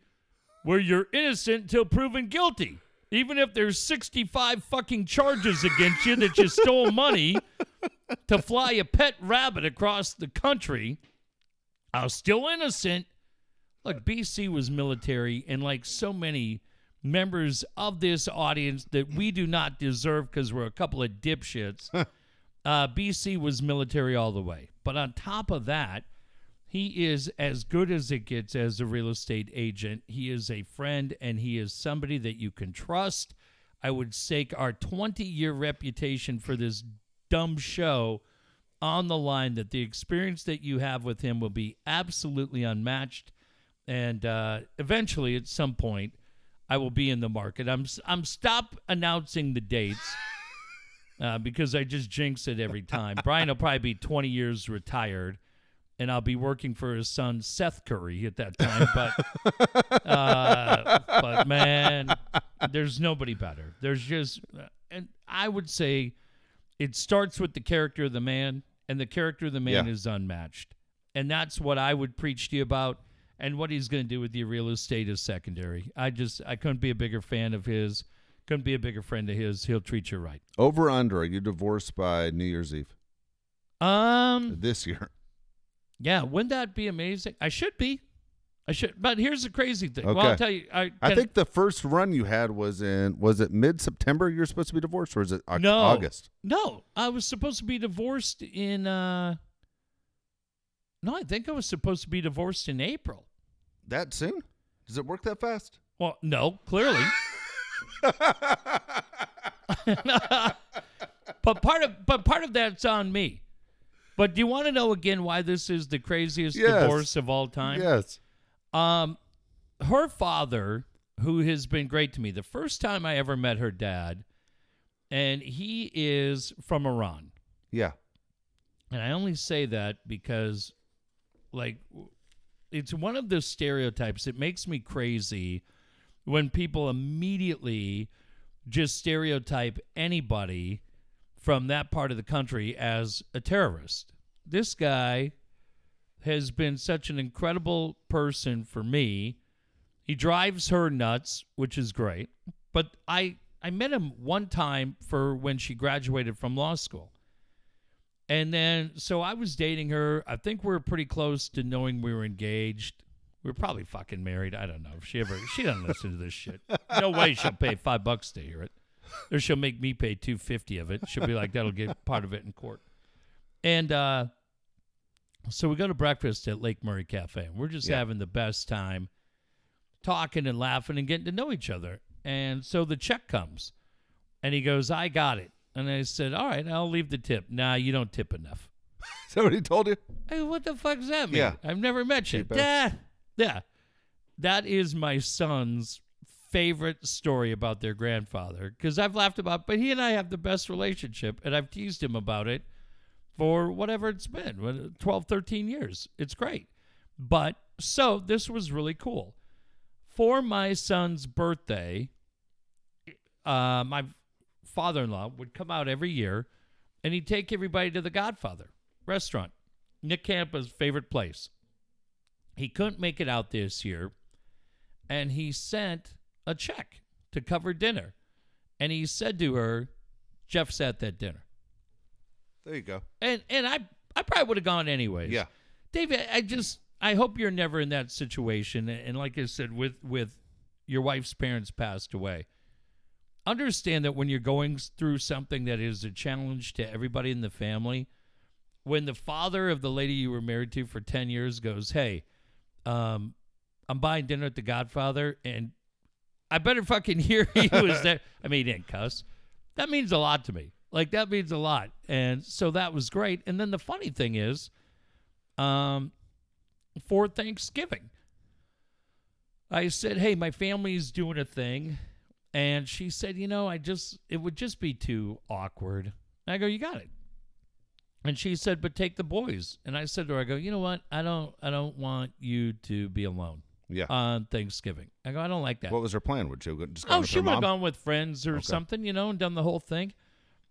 where you're innocent until proven guilty. Even if there's 65 fucking charges against you that you stole money to fly a pet rabbit across the country, I was still innocent. Look, BC was military, and like so many members of this audience that we do not deserve because we're a couple of dipshits, uh, BC was military all the way. But on top of that, he is as good as it gets as a real estate agent. He is a friend and he is somebody that you can trust. I would stake our 20 year reputation for this dumb show on the line that the experience that you have with him will be absolutely unmatched. And uh, eventually, at some point, I will be in the market. I'm I'm stop announcing the dates uh, because I just jinx it every time. Brian will probably be 20 years retired and I'll be working for his son Seth Curry at that time. But uh, but man, there's nobody better. There's just, and I would say, it starts with the character of the man, and the character of the man Yeah. is unmatched, and that's what I would preach to you about. And what he's going to do with your real estate is secondary. I just I couldn't be a bigger fan of his. Couldn't be a bigger friend of his. He'll treat you right. Over under, are you divorced by New Year's Eve Um. this year? Yeah, wouldn't that be amazing? I should be. I should. But here's the crazy thing. Well, I'll tell you. I, I think the first run you had was in was it mid September you're supposed to be divorced or is it no August? No, I was supposed to be divorced in. uh No, I think I was supposed to be divorced in April. That soon? Does it work that fast? Well, no, clearly. but part of but part of that's on me. But do you want to know again why this is the craziest Yes. divorce of all time? Yes. Um, her father, who has been great to me, the first time I ever met her dad, and he is from Iran. Yeah. And I only say that because, like, it's one of those stereotypes. It makes me crazy when people immediately just stereotype anybody from that part of the country as a terrorist. This guy has been such an incredible person for me. He drives her nuts, which is great. But I I met him one time for when she graduated from law school. And then so I was dating her. I think we were pretty close to knowing we were engaged. We were probably fucking married. I don't know. If she ever she doesn't listen to this shit. No way she'll pay five bucks to hear it. Or she'll make me pay two fifty of it. She'll be like, that'll get part of it in court. And uh so we go to breakfast at Lake Murray Cafe. And we're just Yeah. having the best time talking and laughing and getting to know each other. And so the check comes. And he goes, I got it. And I said, All right, I'll leave the tip. Nah, you don't tip enough. Is that what he told you? Hey, what the fuck does that mean? Yeah. I've never met you. Yeah. Yeah. That is my son's favorite story about their grandfather because I've laughed about, but he and I have the best relationship, and I've teased him about it for whatever it's been what, 12, 13 years. It's great. But so this was really cool. For my son's birthday, uh, my father in law would come out every year and he'd take everybody to the Godfather restaurant, Nick Canepa's favorite place. He couldn't make it out this year, and he sent a check to cover dinner. And he said to her, Jeff's at that dinner. There you go. And and I I probably would have gone anyways. Yeah. David, I just I hope you're never in that situation. And like I said, with with your wife's parents passed away, understand that when you're going through something that is a challenge to everybody in the family, when the father of the lady you were married to for ten years goes, "Hey, um, I'm buying dinner at the Godfather," and I better fucking hear he was there. I mean, he didn't cuss. That means a lot to me. Like that means a lot, and so that was great. And then the funny thing is, um, for Thanksgiving, I said, "Hey, my family's doing a thing," and she said, "You know, I just it would just be too awkward." And I go, "You got it." And she said, "But take the boys." And I said to her, "I go, you know what? I don't, I don't want you to be alone Yeah. on Thanksgiving." I go, "I don't like that." what was her plan? Would she go- just go Oh, she would have gone with friends or something, you know, and done the whole thing.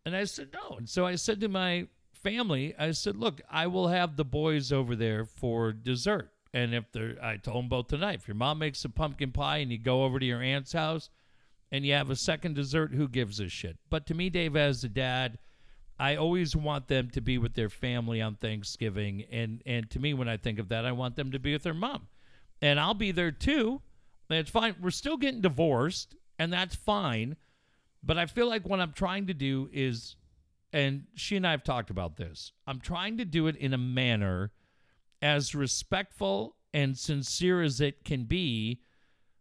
And I said, no. And so I said to my family, I said, look, I will have the boys over there for dessert. And if they're, I told them both tonight, if your mom makes a pumpkin pie and you go over to your aunt's house and you have a second dessert, who gives a shit? But to me, Dave, as a dad, I always want them to be with their family on Thanksgiving, and and to me, when I think of that, I want them to be with their mom, and I'll be there too. It's fine. We're still getting divorced, and that's fine. But I feel like what I'm trying to do is, and she and I have talked about this. I'm trying to do it in a manner as respectful and sincere as it can be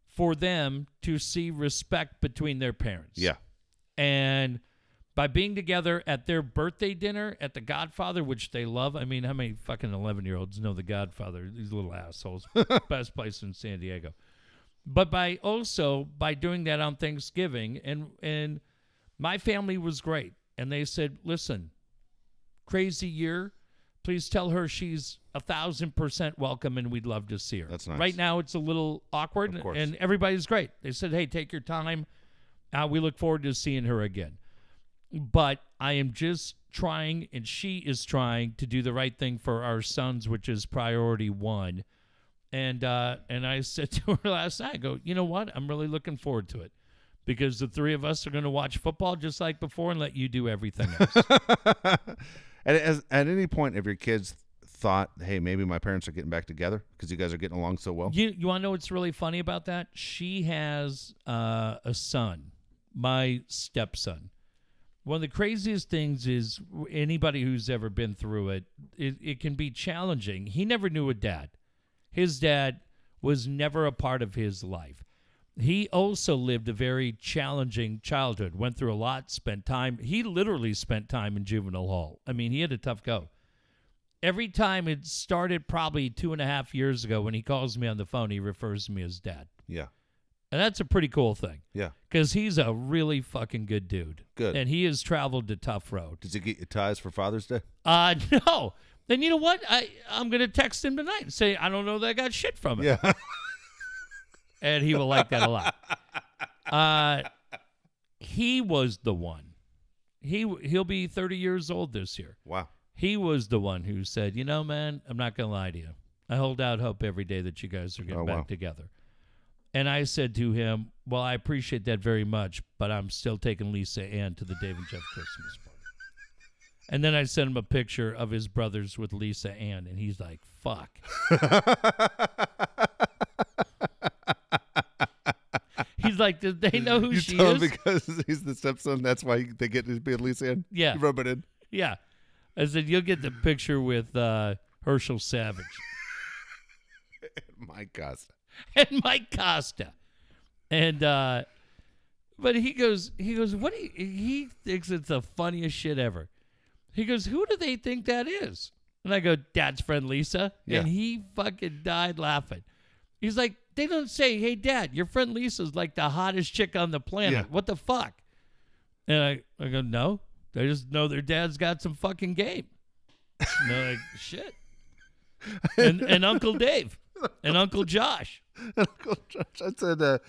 for them to see respect between their parents. Yeah. And by being together at their birthday dinner at the Godfather, which they love. I mean, how many fucking 11 year olds know the Godfather? These little assholes. Best place in San Diego. But by also by doing that on Thanksgiving and and my family was great. And they said, listen, crazy year. Please tell her she's a thousand percent welcome and we'd love to see her. That's nice. Right now it's a little awkward Of and everybody's great. They said, hey, take your time. Uh, we look forward to seeing her again. But I am just trying, and she is trying to do the right thing for our sons, which is priority one. And uh, and I said to her last night, I go, you know what? I'm really looking forward to it because the three of us are going to watch football just like before and let you do everything else. At, as, at any point, if your kids thought, hey, maybe my parents are getting back together because you guys are getting along so well? You you want to know what's really funny about that? She has uh, a son, my stepson. One of the craziest things is anybody who's ever been through it, it, it can be challenging. He never knew a dad. His dad was never a part of his life. He also lived a very challenging childhood, went through a lot, spent time. He literally spent time in juvenile hall. I mean, he had a tough go every time it started probably two and a half years ago when he calls me on the phone he refers to me as dad Yeah. and that's a pretty cool thing Yeah. because he's a really fucking good dude Good. and he has traveled the tough road Did he get your ties for Father's Day? uh no then you know what i i'm gonna text him tonight and say i don't know that i got shit from it Yeah. and he will like that a lot uh he was the one he he'll be 30 years old this year wow. He was the one who said, "You know, man, I'm not going to lie to you. I hold out hope every day that you guys are getting Oh, back wow. together." And I said to him, "Well, I appreciate that very much, but I'm still taking Lisa Ann to the Dave and Jeff Christmas party." And then I sent him a picture of his brothers with Lisa Ann, and he's like, "Fuck." he's like, "Did they know who You she tell him is?" because he's the stepson. That's why they get to be at least in. Yeah. You rub it in. Yeah. I said, "You'll get the picture with uh, Herschel Savage." My Costa. and Mike Costa. And uh but he goes he goes, What do you, he thinks it's the funniest shit ever. He goes, Who do they think that is? And I go, Dad's friend Lisa. Yeah. And he fucking died laughing. He's like, They don't say, Hey dad, your friend Lisa's like the hottest chick on the planet. Yeah. What the fuck? And I, I go, No. They just know their dad's got some fucking game. And they're like, shit. And and Uncle Dave. And Uncle Josh. Uncle Josh. I said uh,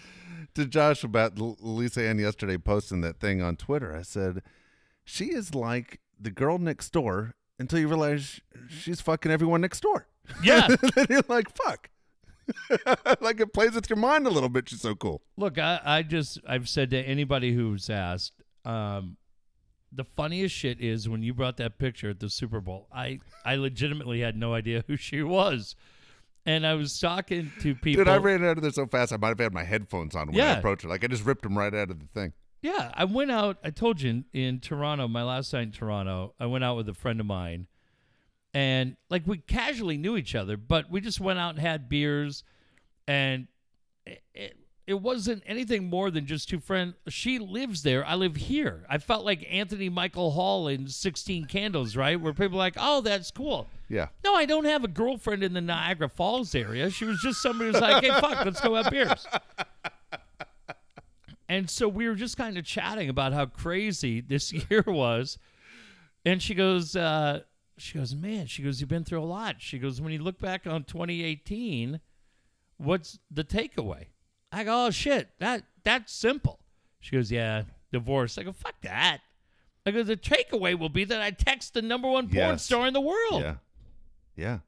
to Josh about Lisa Ann yesterday posting that thing on Twitter. I said, she is like the girl next door until you realize she's fucking everyone next door. Yeah. then you're like, fuck. like it plays with your mind a little bit. She's so cool. Look, I, I just I've said to anybody who's asked, um, the funniest shit is when you brought that picture at the Super Bowl. I I legitimately had no idea who she was, and I was talking to people. Dude, I ran out of there so fast I might have had my headphones on when I approached her. Like I just ripped them right out of the thing. Yeah, I went out. I told you in, in Toronto, my last night in Toronto, I went out with a friend of mine, and like we casually knew each other, but we just went out and had beers, and it, it, it wasn't anything more than just two friends. She lives there. I live here. I felt like Anthony Michael Hall in Sixteen Candles, right? Where people are like, "Oh, that's cool." Yeah. No, I don't have a girlfriend in the Niagara Falls area. She was just somebody who's like, hey, fuck, let's go have beers. And so we were just kind of chatting about how crazy this year was. And she goes, uh, she goes, man, she goes, you've been through a lot. She goes, when you look back on 2018, what's the takeaway? I go, oh shit, that that's simple. She goes, yeah, divorce. I go, fuck that. I go, the takeaway will be that I text the number one porn Yes. star in the world. Yeah. Yeah.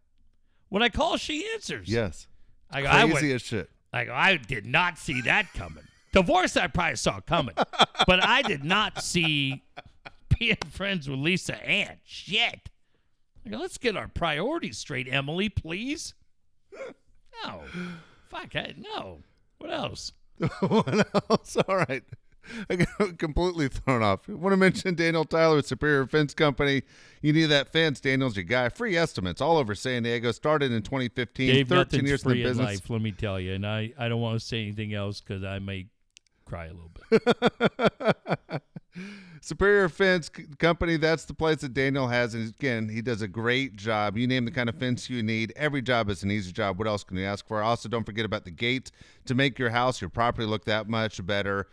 When I call, she answers. Yes. I go, I, went, as shit. I go, I did not see that coming. Divorce I probably saw coming, but I did not see being friends with Lisa Ann. Shit. Let's get our priorities straight, Emily, please. No. Fuck, I, no. What else? what else? All right. I got completely thrown off. I want to mention Daniel Tyler with Superior Fence Company. You need that fence. Daniel's your guy. Free estimates all over San Diego. Started in 2015. Dave, 13 nothing's years in free the in business. life, let me tell you. And I, I don't want to say anything else because I may cry a little bit. Superior Fence Company, that's the place that Daniel has. And again, he does a great job. You name the kind of fence you need. Every job is an easy job. What else can you ask for? Also, don't forget about the gate to make your house, your property look that much better.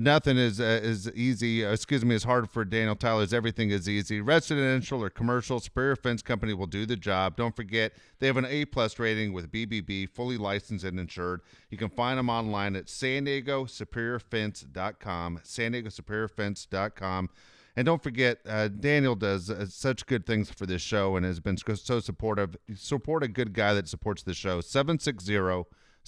Nothing is uh, is easy. uh, excuse me, is hard for Daniel Tyler's. Everything is easy. Residential or commercial, Superior Fence Company will do the job. Don't forget they have an A plus rating with BBB, fully licensed and insured. You can find them online at San Diego SuperiorFence.com. San Diego SuperiorFence.com. And don't forget, uh, Daniel does uh, such good things for this show and has been so- so supportive. Support a good guy that supports the show. 760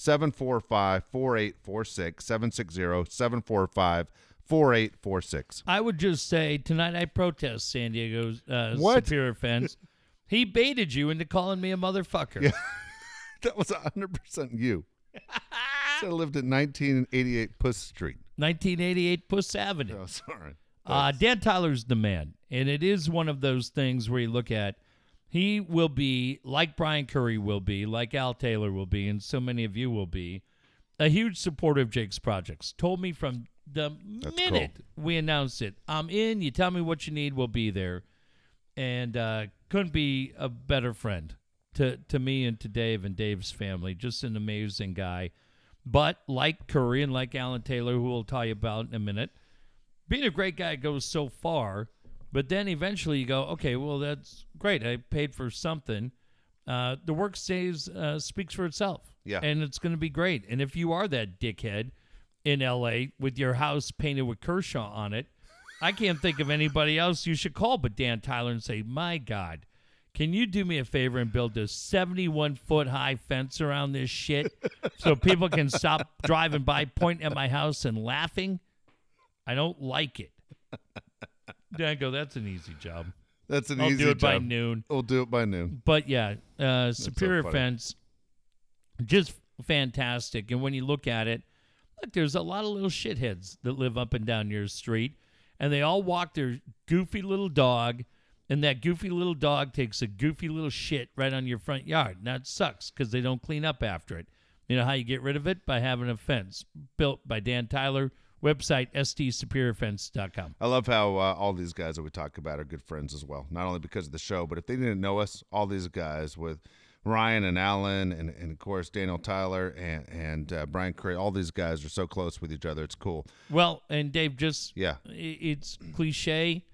745 4846. 760 745 4846. I would just say tonight I protest San Diego's uh, What? Superior Fence. he baited you into calling me a motherfucker. Yeah. That was 100% you. I lived at 1988 Puss Street. 1988 Puss Avenue. Oh, sorry. Uh, Dan Tyler's the man, and it is one of those things where you look at. He will be like Brian Curry will be, like Al Taylor will be, and so many of you will be, a huge supporter of Jake's projects. Told me from the minute we announced it, I'm in. You tell me what you need, we'll be there, and uh, couldn't be a better friend to to me and to Dave and Dave's family. Just an amazing guy. But like Curry and like Alan Taylor, who we'll tell you about in a minute, being a great guy goes so far, but then eventually you go, okay, well that's great. I paid for something. Uh, the work stays uh, speaks for itself. Yeah. and it's going to be great. And if you are that dickhead in L.A. with your house painted with Kershaw on it, I can't think of anybody else you should call but Dan Tyler and say, my God. Can you do me a favor and build a 71 foot high fence around this shit so people can stop driving by, pointing at my house, and laughing? I don't like it. Then I go, that's an easy job. That's an easy job. I'll easy do it by noon. We'll do it by noon. But yeah, uh, Superior funny. Fence, just fantastic. And when you look at it, look, there's a lot of little shitheads that live up and down your street, and they all walk their goofy little dog, and that goofy little dog takes a goofy little shit right on your front yard. Now it sucks because they don't clean up after it. You know how you get rid of it? By having a fence built by Dan Tyler. Website sdsuperiorfence.com. I love how uh, all these guys that we talk about are good friends as well. Not only because of the show, but if they didn't know us, all these guys with Ryan and Alan and, and of course Daniel Tyler and, and uh, Brian Curry, all these guys are so close with each other. It's cool. Well, and Dave, just Yeah. it's cliche,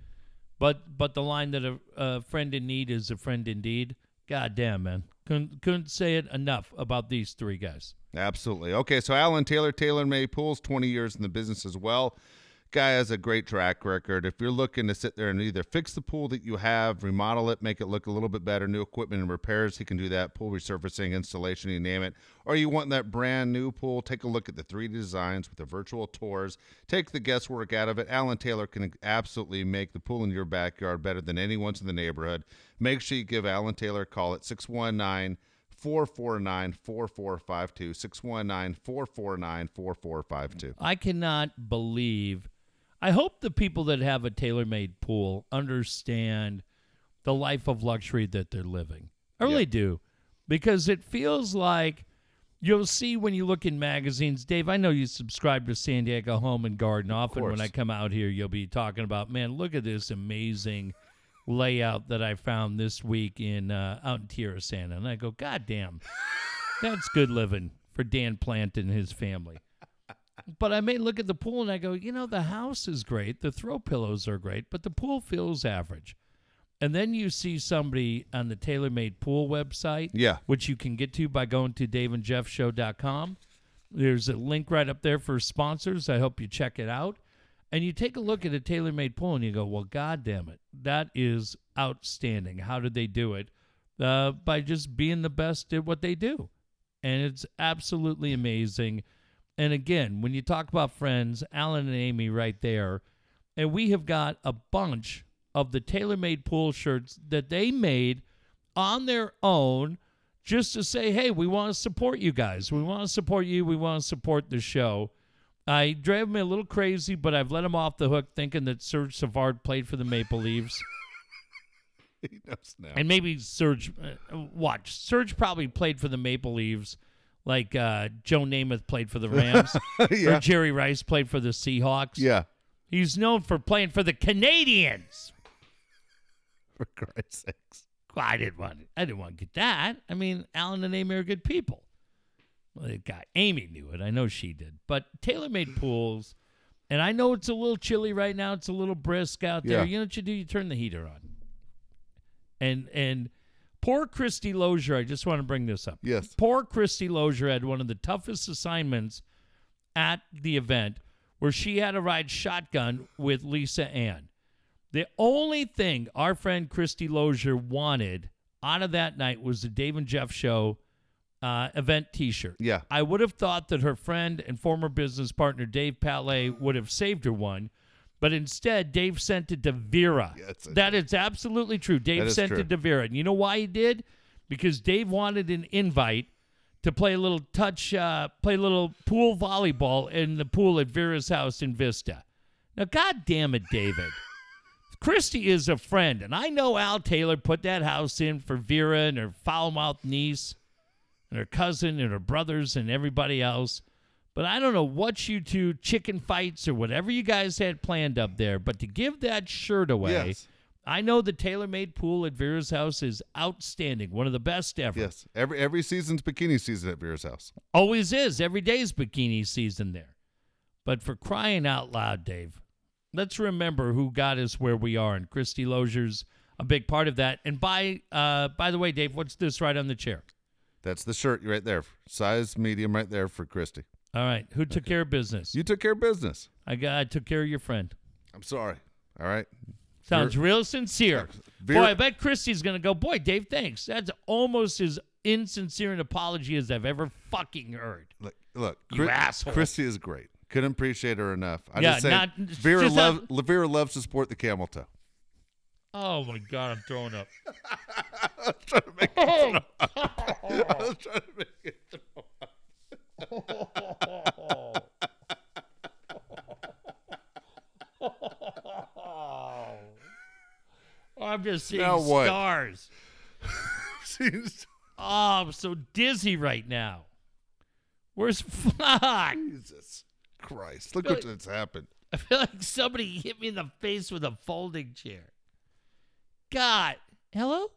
but but the line that a, a friend in need is a friend indeed. God damn, man, couldn't couldn't say it enough about these three guys. Absolutely. Okay, so Alan Taylor, TaylorMade Pools, 20 years in the business as well. Guy has a great track record. If you're looking to sit there and either fix the pool that you have, remodel it, make it look a little bit better, new equipment and repairs, he can do that. Pool resurfacing, installation, you name it. Or you want that brand new pool, take a look at the 3D designs with the virtual tours. Take the guesswork out of it. Alan Taylor can absolutely make the pool in your backyard better than anyone's in the neighborhood. Make sure you give Alan Taylor a call at 619- 449 4452 619 449 4452. I cannot believe. I hope the people that have a tailor-made pool understand the life of luxury that they're living. I really Yeah. do, because it feels like you'll see when you look in magazines. Dave, I know you subscribe to San Diego Home and Garden. Often when. I come out here, you'll be talking about, man, look at this amazing layout that I found this week in uh, out in Tierrasanta, and I go, God damn, that's good living for Dan Plant and his family. But I may look at the pool and I go, you know, the house is great, the throw pillows are great, but the pool feels average. And then you see somebody on the TaylorMade Pool website, Yeah. which you can get to by going to daveandjeffshow.com. There's a link right up there for sponsors. I hope you check it out. And you take a look at a TaylorMade pool and you go, well, God damn it. That is outstanding. How did they do it? Uh, by just being the best at what they do. And it's absolutely amazing. And again, when you talk about friends, Alan and Amy right there, and we have got a bunch of the TaylorMade pool shirts that they made on their own just to say, hey, we want to support you guys. We want to support you. We want to support the show. I drive me a little crazy, but I've let him off the hook thinking that Serge Savard played for the Maple Leafs. he knows now. And maybe Serge, uh, watch, Serge probably played for the Maple Leafs like uh, Joe Namath played for the Rams Yeah. or Jerry Rice played for the Seahawks. yeah. He's known for playing for the Canadiens. For Christ's sakes. Well, I didn't want it. I didn't want to get that. I mean, Alan and Amy are good people. Well, the guy Amy knew it. I know she did. But TaylorMade pools, and I know it's a little chilly right now. It's a little brisk out there. Yeah. You know what you do? You turn the heater on. And and poor Christy Lozier. I just want to bring this up. Yes. Poor Christy Lozier had one of the toughest assignments at the event where she had to ride shotgun with Lisa Ann. The only thing our friend Christy Lozier wanted out of that night was the Dave and Jeff Show uh, event T-shirt. Yeah. I would have thought that her friend and former business partner Dave Palet would have saved her one, but instead Dave sent it to Vera. Yes, that is absolutely true. Dave is sent true. it to Vera, and you know why he did? Because Dave wanted an invite to play a little touch, uh, play a little pool volleyball in the pool at Vera's house in Vista. Now, God damn it, David. Christy is a friend, and I know Al Taylor put that house in for Vera and her foul mouthed niece and her cousin and her brothers and everybody else. But I don't know what you two chicken fights or whatever you guys had planned up there. But to give that shirt away, Yes. I know the TaylorMade pool at Vera's house is outstanding, one of the best ever. Yes. Every every season's bikini season at Vera's house. Always is. Every day's bikini season there. But for crying out loud, Dave, let's remember who got us where we are, and Christy Lozier's a big part of that. And by uh, by the way, Dave, what's this right on the chair? That's the shirt right there. Size medium right there for Christy. All right, who took care of business? You took care of business. I got. I took care of your friend. I'm sorry. All right. Sounds real sincere. Vera- boy, I bet Christy's gonna go. Boy, Dave, thanks. That's almost as insincere an apology as I've ever fucking heard. Look, look. You asshole. Christy is great. Couldn't appreciate her enough. I Yeah, just say not- Vera just loves not- Vera loves to sport the camel toe. Oh my god, I'm throwing up. I was trying to make it. Oh, Oh, I'm just seeing Now what? stars. Jesus. Oh, I'm so dizzy right now. Where's fuck? Jesus Christ. Look what that's happened. I feel like somebody hit me in the face with a folding chair. God. Hello?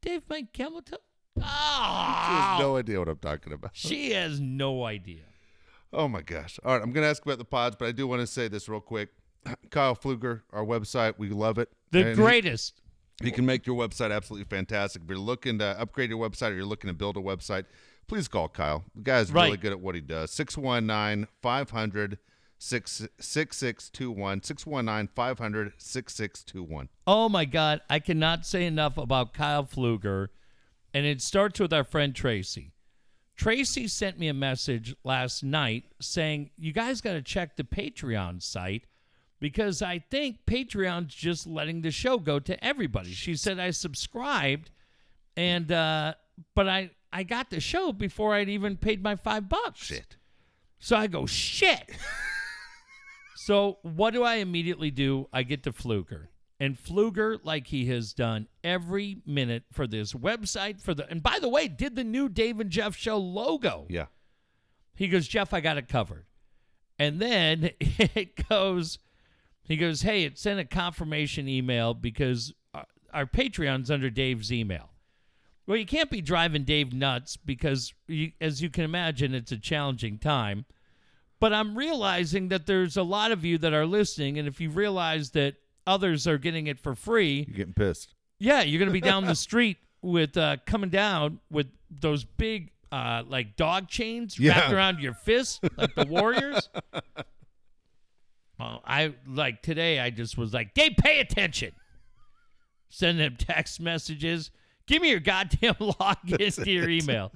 Dave Mike Camelton? She has no idea what I'm talking about. she has no idea. Oh my gosh. All right, I'm going to ask about the pods, but I do want to say this real quick. Kyle Fluger, our website, we love it. The And greatest. He can make your website absolutely fantastic. If you're looking to upgrade your website or you're looking to build a website, please call Kyle. The guy's really Right. good at what he does. 619 500 6621. 619 500 6621. Oh my God, I cannot say enough about Kyle Fluger, and it starts with our friend Tracy. Tracy sent me a message last night saying, You guys got to check the Patreon site because I think Patreon's just letting the show go to everybody. She said, I subscribed, and, uh, but I, I got the show before I'd even paid my five bucks. Shit. So I go, shit. so what do I immediately do? I get to Fluger. And Fluger, like he has done every minute for this website, for the and by the way, did the new Dave and Jeff show logo. Yeah. He goes, Jeff, I got it covered. And then it goes, he goes, hey, it sent a confirmation email because our, our Patreon's under Dave's email. Well, you can't be driving Dave nuts because, you, as you can imagine, it's a challenging time. But I'm realizing that there's a lot of you that are listening, and if you realize that others are getting it for free, You're getting pissed. yeah, you're gonna be down the street with uh, coming down with those big uh, like dog chains Yeah. wrapped around your fist, like the Warriors. I like today. I just was like, Dave, pay attention. Send them text messages. Give me your goddamn login to your email.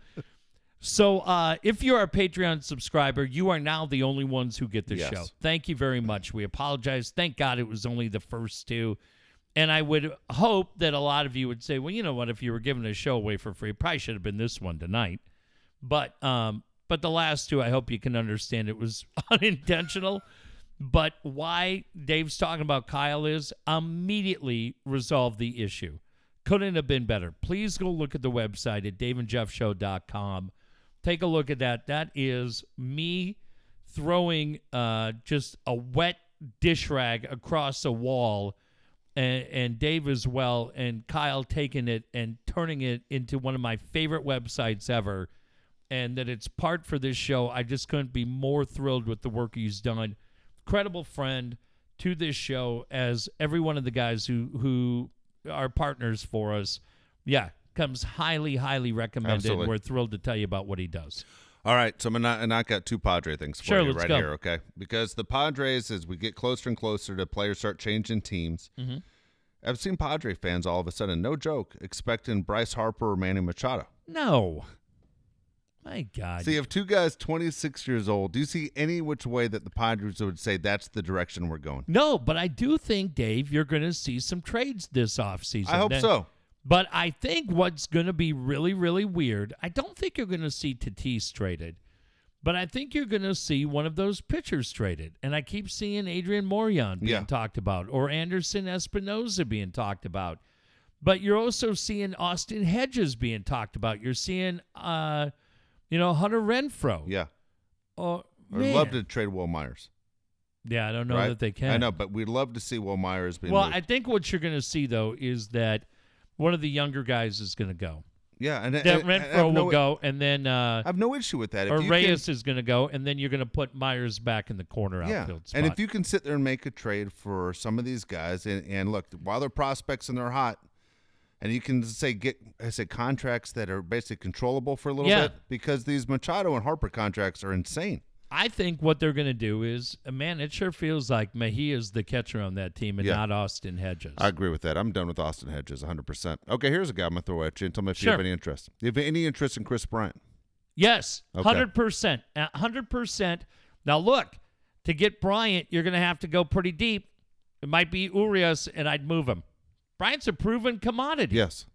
So, uh, if you're a Patreon subscriber, you are now the only ones who get the Yes. show. Thank you very much. We apologize. Thank God it was only the first two. And I would hope that a lot of you would say, well, you know what? If you were giving a show away for free, it probably should have been this one tonight. But um, but the last two, I hope you can understand it was unintentional. But why Dave's talking about Kyle is immediately resolve the issue. Couldn't have been better. Please go look at the website at daveandjeffshow.com. Take a look at that. That is me throwing uh, just a wet dish rag across a wall, and, and Dave as well, and Kyle taking it and turning it into one of my favorite websites ever. And that it's part for this show. I just couldn't be more thrilled with the work he's done. Credible friend to this show, as every one of the guys who who are partners for us, yeah, comes highly, highly recommended. Absolutely. We're thrilled to tell you about what he does. All right, so I'm gonna and I got two Padre things for Sure, you right go. here, okay? Because the Padres, as we get closer and closer to players start changing teams, Mm-hmm. I've seen Padre fans all of a sudden, no joke, expecting Bryce Harper or Manny Machado. No. My God. So you have two guys 26 years old. Do you see any which way that the Padres would say that's the direction we're going? no, but I do think, Dave, you're going to see some trades this offseason. I hope Now- so. But I think what's going to be really, really weird, I don't think you're going to see Tatis traded, but I think you're going to see one of those pitchers traded. And I keep seeing Adrian Morejon being Yeah. talked about or Anderson Espinoza being talked about. But you're also seeing Austin Hedges being talked about. You're seeing, uh, you know, Hunter Renfroe. Yeah. Oh, I'd love to trade Wil Myers. Yeah, I don't know right? that they can. I know, but we'd love to see Wil Myers being Well, moved. I think what you're going to see though is that one of the younger guys is going to go. yeah, and, That and- and Renfroe no- will go, and then uh, I have no issue with that. If or you can- Reyes is going to go, and then you're going to put Myers back in the corner Yeah, outfield spot. and if you can sit there and make a trade for some of these guys, and, and look, while they're prospects and they're hot, and you can say get I say contracts that are basically controllable for a little Yeah. bit because these Machado and Harper contracts are insane. I think what they're going to do is, uh, man, it sure feels like Mejia's the catcher on that team and Yeah. not Austin Hedges. I agree with that. I'm done with Austin Hedges 100. percent Okay, here's a guy I'm gonna throw at you and tell me if you have any interest. You have any interest in Kris Bryant? yes, Okay. hundred percent, hundred percent. Now look, to get Bryant, you're going to have to go pretty deep. It might be Urias, and I'd move him. Bryant's a proven commodity. Yes,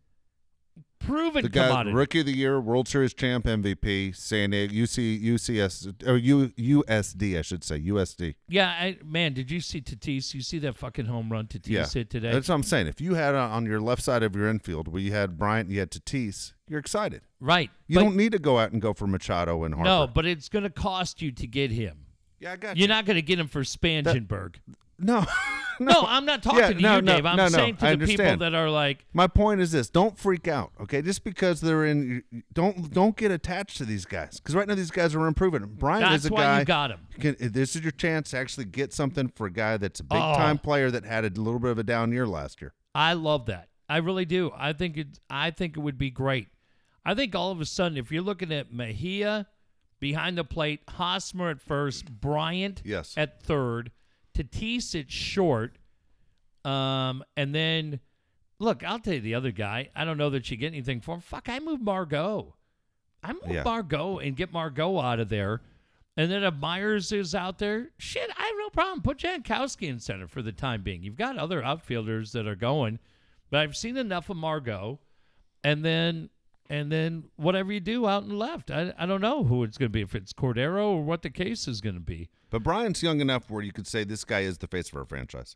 Proven the guy, commodity. rookie of the year, World Series champ, MVP, San Diego, UC, UCS or U, USD, I should say USD. Yeah, I, man, did you see Tatis? You see that fucking home run Tatis hit today? That's what I'm saying. If you had uh, on your left side of your infield where you had Bryant and you had Tatis, you're excited. right. You but, don't need to go out and go for Machado and Harper. No, but it's going to cost you to get him. Yeah, I got you. You're not going to get him for Spangenberg. No, no, I'm not talking Yeah, to no, you, no, Dave. I'm no, no, saying to I the people understand. that are like, My point is this: don't freak out, okay? Just because they're in, don't don't get attached to these guys because right now these guys are improving. Bryant that's is a why guy. you got him. can, this is your chance to actually get something for a guy that's a big Oh. time player that had a little bit of a down year last year. I love that. I really do. I think it. I think it would be great. I think all of a sudden, if you're looking at Mejia behind the plate, Hosmer at first, Bryant Yes. at third, Tatis at short, um, and then look, I'll tell you the other guy. I don't know that you get anything for him. Fuck, I move Margot. I move Yeah. Margot and get Margot out of there. And then if Myers is out there, shit, I have no problem. Put Jankowski in center for the time being. You've got other outfielders that are going, but I've seen enough of Margot. And then and then whatever you do out and left. I, I don't know who it's going to be, if it's Cordero or what the case is going to be. But Bryant's young enough where you could say this guy is the face of our franchise.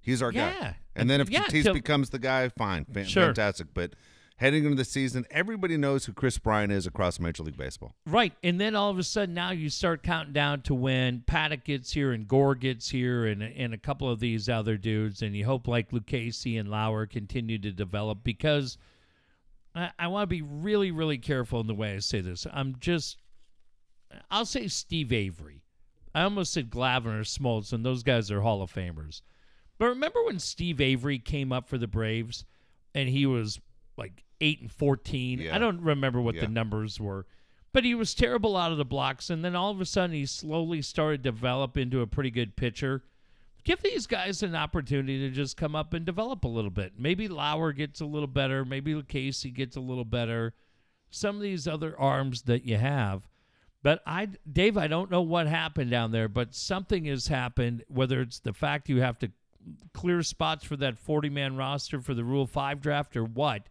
He's our Yeah. guy. And then if Yeah, Tatis becomes the guy, fine, fan- Sure. fantastic. But heading into the season, everybody knows who Kris Bryant is across Major League Baseball. Right. And then all of a sudden now you start counting down to when Paddock gets here and Gore gets here and, and a couple of these other dudes. And you hope like Lucchesi and Lauer continue to develop because I, I want to be really, really careful in the way I say this. I'm just, I'll say Steve Avery. I almost said Glavine or Smoltz, and those guys are Hall of Famers. But remember when Steve Avery came up for the Braves and he was like 8 and 14? Yeah. I don't remember what Yeah. the numbers were. But he was terrible out of the blocks and then all of a sudden he slowly started to develop into a pretty good pitcher. Give these guys an opportunity to just come up and develop a little bit. Maybe Lauer gets a little better, maybe Casey gets a little better. some of these other arms that you have. But I, Dave, I don't know what happened down there, but something has happened. Whether it's the fact you have to clear spots for that 40 man roster for the Rule 5 draft or what,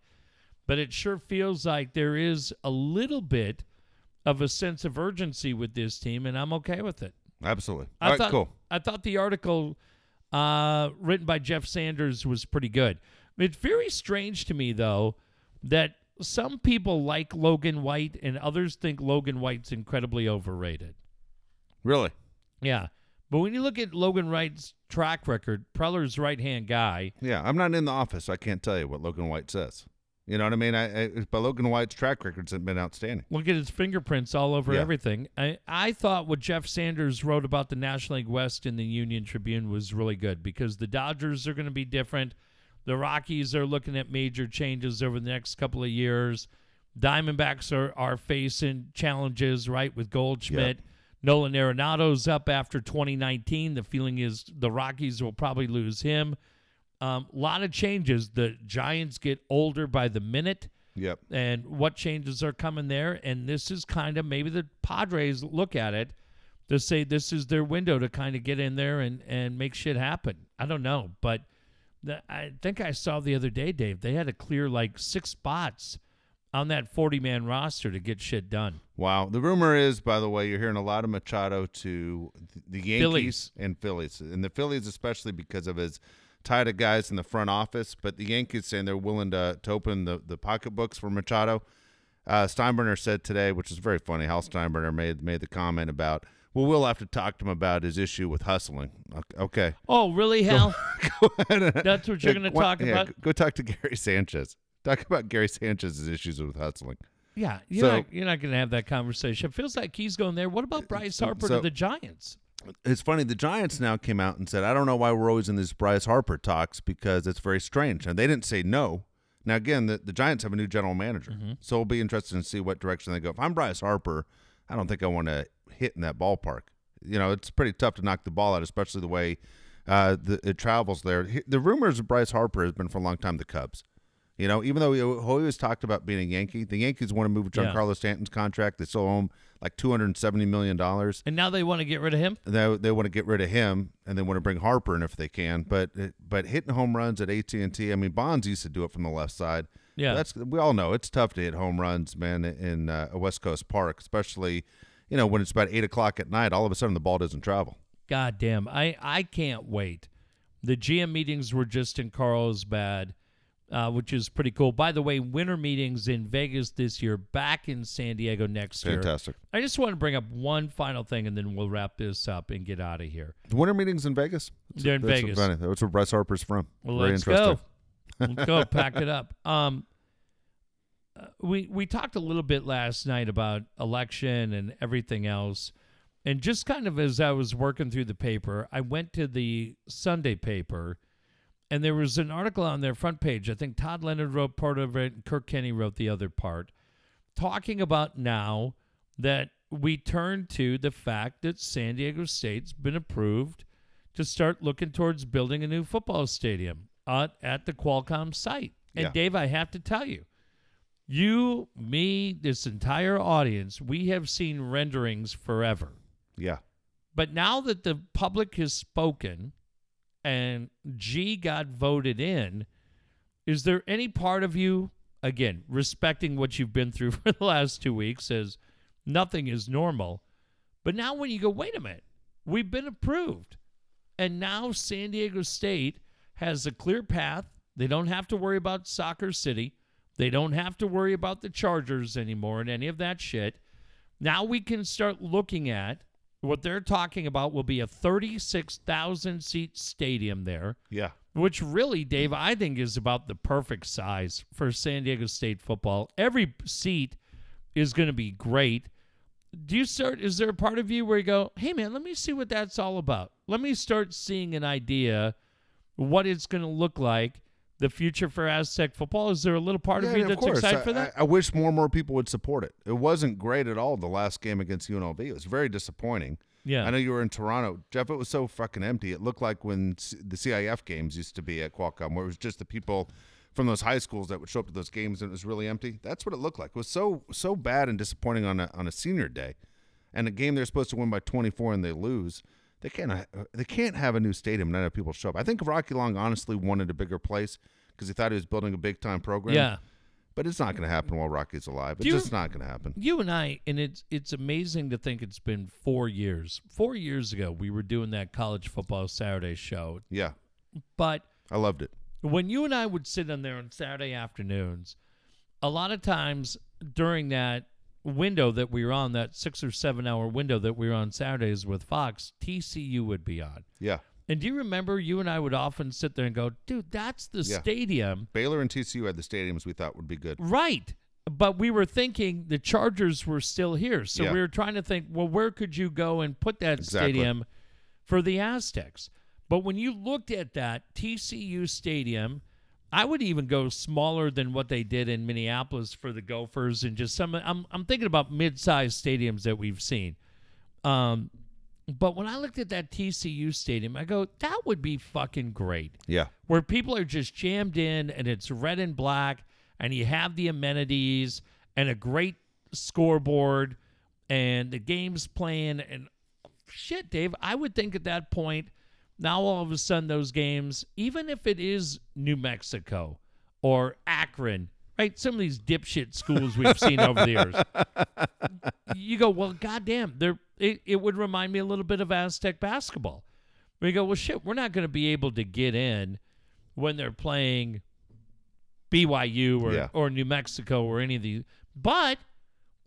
but it sure feels like there is a little bit of a sense of urgency with this team, and I'm okay with it. Absolutely. I All right, thought, cool. I thought the article uh, written by Jeff Sanders was pretty good. It's very strange to me, though, that some people like Logan White and others think Logan White's incredibly overrated. Really? Yeah. But when you look at Logan White's track record, Preller's right hand guy, Yeah, I'm not in the office. So I can't tell you what Logan White says. You know what I mean? I, I but Logan White's track records have been outstanding. look at his fingerprints all over Yeah. everything. I, I thought what Jeff Sanders wrote about the National League West in the Union Tribune was really good because the Dodgers are going to be different. The Rockies are looking at major changes over the next couple of years. Diamondbacks are, are facing challenges, right, with Goldschmidt. Nolan Arenado's up after 2019. The feeling is the Rockies will probably lose him. A um, lot of changes. The Giants get older by the minute Yep. and what changes are coming there. And this is kind of maybe the Padres look at it to say this is their window to kind of get in there and, and make shit happen. I don't know. But I think I saw the other day, Dave, they had to clear like six spots on that 40 man roster to get shit done. Wow. The rumor is, by the way, you're hearing a lot of Machado to the Yankees Phillies. and Phillies, and the Phillies especially because of his tie to guys in the front office. But the Yankees saying they're willing to, to open the, the pocketbooks for Machado. Uh, Steinbrenner said today, which is very funny. Hal Steinbrenner made made the comment about, well, we'll have to talk to him about his issue with hustling. Okay, Oh, really, Hal? go. That's what you're going to talk yeah, about? Go talk to Gary Sanchez. Talk about Gary Sanchez's issues with hustling. Yeah, you're So- not, you're not going to have that conversation. It feels like he's going there. What about Bryce Harper so- to the Giants? It's funny. The Giants now came out and said, "I don't know why we're always in these Bryce Harper talks because it's very strange." And they didn't say no. Now again, the, the Giants have a new general manager, Mm-hmm. so we'll be interested to see what direction they go. If I'm Bryce Harper, I don't think I want to hit in that ballpark. You know, it's pretty tough to knock the ball out, especially the way uh, the, it travels there. The rumors of Bryce Harper has been for a long time the Cubs. You know, even though he always talked about being a Yankee, the Yankees want to move Yeah. Giancarlo Stanton's contract. They still owe him like two hundred and seventy million dollars And now they want to get rid of him? they they want to get rid of him and they want to bring Harper in if they can. But but hitting home runs at AT and T, I mean Bonds used to do it from the left side. Yeah. that's we all know it's tough to hit home runs, man, in uh, a West Coast park, especially you know when it's about eight o'clock at night. All of a sudden the ball doesn't travel. God damn. I, I can't wait. The GM meetings were just in Carlsbad, uh, which is pretty cool. By the way, winter meetings in Vegas this year, back in San Diego next year. Fantastic. I just want to bring up one final thing and then we'll wrap this up and get out of here. The winter meetings in Vegas. They're in That's Vegas. Funny. That's where Bryce Harper's from. Well, Very let's interesting. go. Let's go. Pack it up. Um, uh, we we talked a little bit last night about election and everything else, and just kind of as I was working through the paper, I went to the Sunday paper, and there was an article on their front page. I think Tod Leonard wrote part of it, and Kirk Kenney wrote the other part, talking about now that we turn to the fact that San Diego State's been approved to start looking towards building a new football stadium at, at the Qualcomm site. And Yeah. Dave, I have to tell you, you, me, this entire audience, we have seen renderings forever. Yeah. But now that the public has spoken and G got voted in, is there any part of you, again, respecting what you've been through for the last two weeks, says nothing is normal? But now when you go, wait a minute, we've been approved. And now San Diego State has a clear path. They don't have to worry about Soccer City. They don't have to worry about the Chargers anymore and any of that shit. Now we can start looking at what they're talking about will be a 36,000 seat stadium there, Yeah. which really, Dave, I think is about the perfect size for San Diego State football. Every seat is going to be great. Do you start? Is there a part of you where you go, "Hey, man, let me see what that's all about. Let me start seeing an idea what it's going to look like." The future for Aztec football. Is there a little part of Yeah, you of that's course. excited I, for that? I, I wish more and more people would support it. It wasn't great at all the last game against UNLV. It was very disappointing. Yeah. I know you were in Toronto, Jeff. It was so fucking empty. It looked like when C- the CIF games used to be at Qualcomm, where it was just the people from those high schools that would show up to those games and it was really empty. That's what it looked like. It was so so bad and disappointing on a on a senior day, and a game they're supposed to win by 24 and they lose. They can't uh, they can't have a new stadium and not have people show up. I think Rocky Long honestly wanted a bigger place because he thought he was building a big time program. Yeah. But it's not going to happen while Rocky's alive. It's you- just not going to happen. You and I, and it's it's amazing to think it's been four years. Four years ago, we were doing that college football Saturday show. Yeah, But I loved it. when you and I would sit on there on Saturday afternoons, a lot of times during that window that we were on, that six or seven hour window that we were on Saturdays with Fox, TCU would be on. Yeah, And do you remember you and I would often sit there and go, dude, that's the Yeah. stadium. Baylor and TCU had the stadiums we thought would be good. Right. But we were thinking the Chargers were still here. So Yeah. we were trying to think, well, where could you go and put that Exactly. stadium for the Aztecs? But when you looked at that TCU stadium, I would even go smaller than what they did in Minneapolis for the Gophers and just some I'm I'm thinking about mid-sized stadiums that we've seen. Um but when I looked at that TCU stadium, I go, that would be fucking great Yeah, where people are just jammed in and it's red and black and you have the amenities and a great scoreboard and the game's playing and shit dave i would think at that point now all of a sudden those games even if it is new mexico or akron right some of these dipshit schools we've seen over the years you go well goddamn there it, it would remind me a little bit of aztec basketball we go well shit we're not going to be able to get in when they're playing BYU or, Yeah. or New Mexico or any of these. But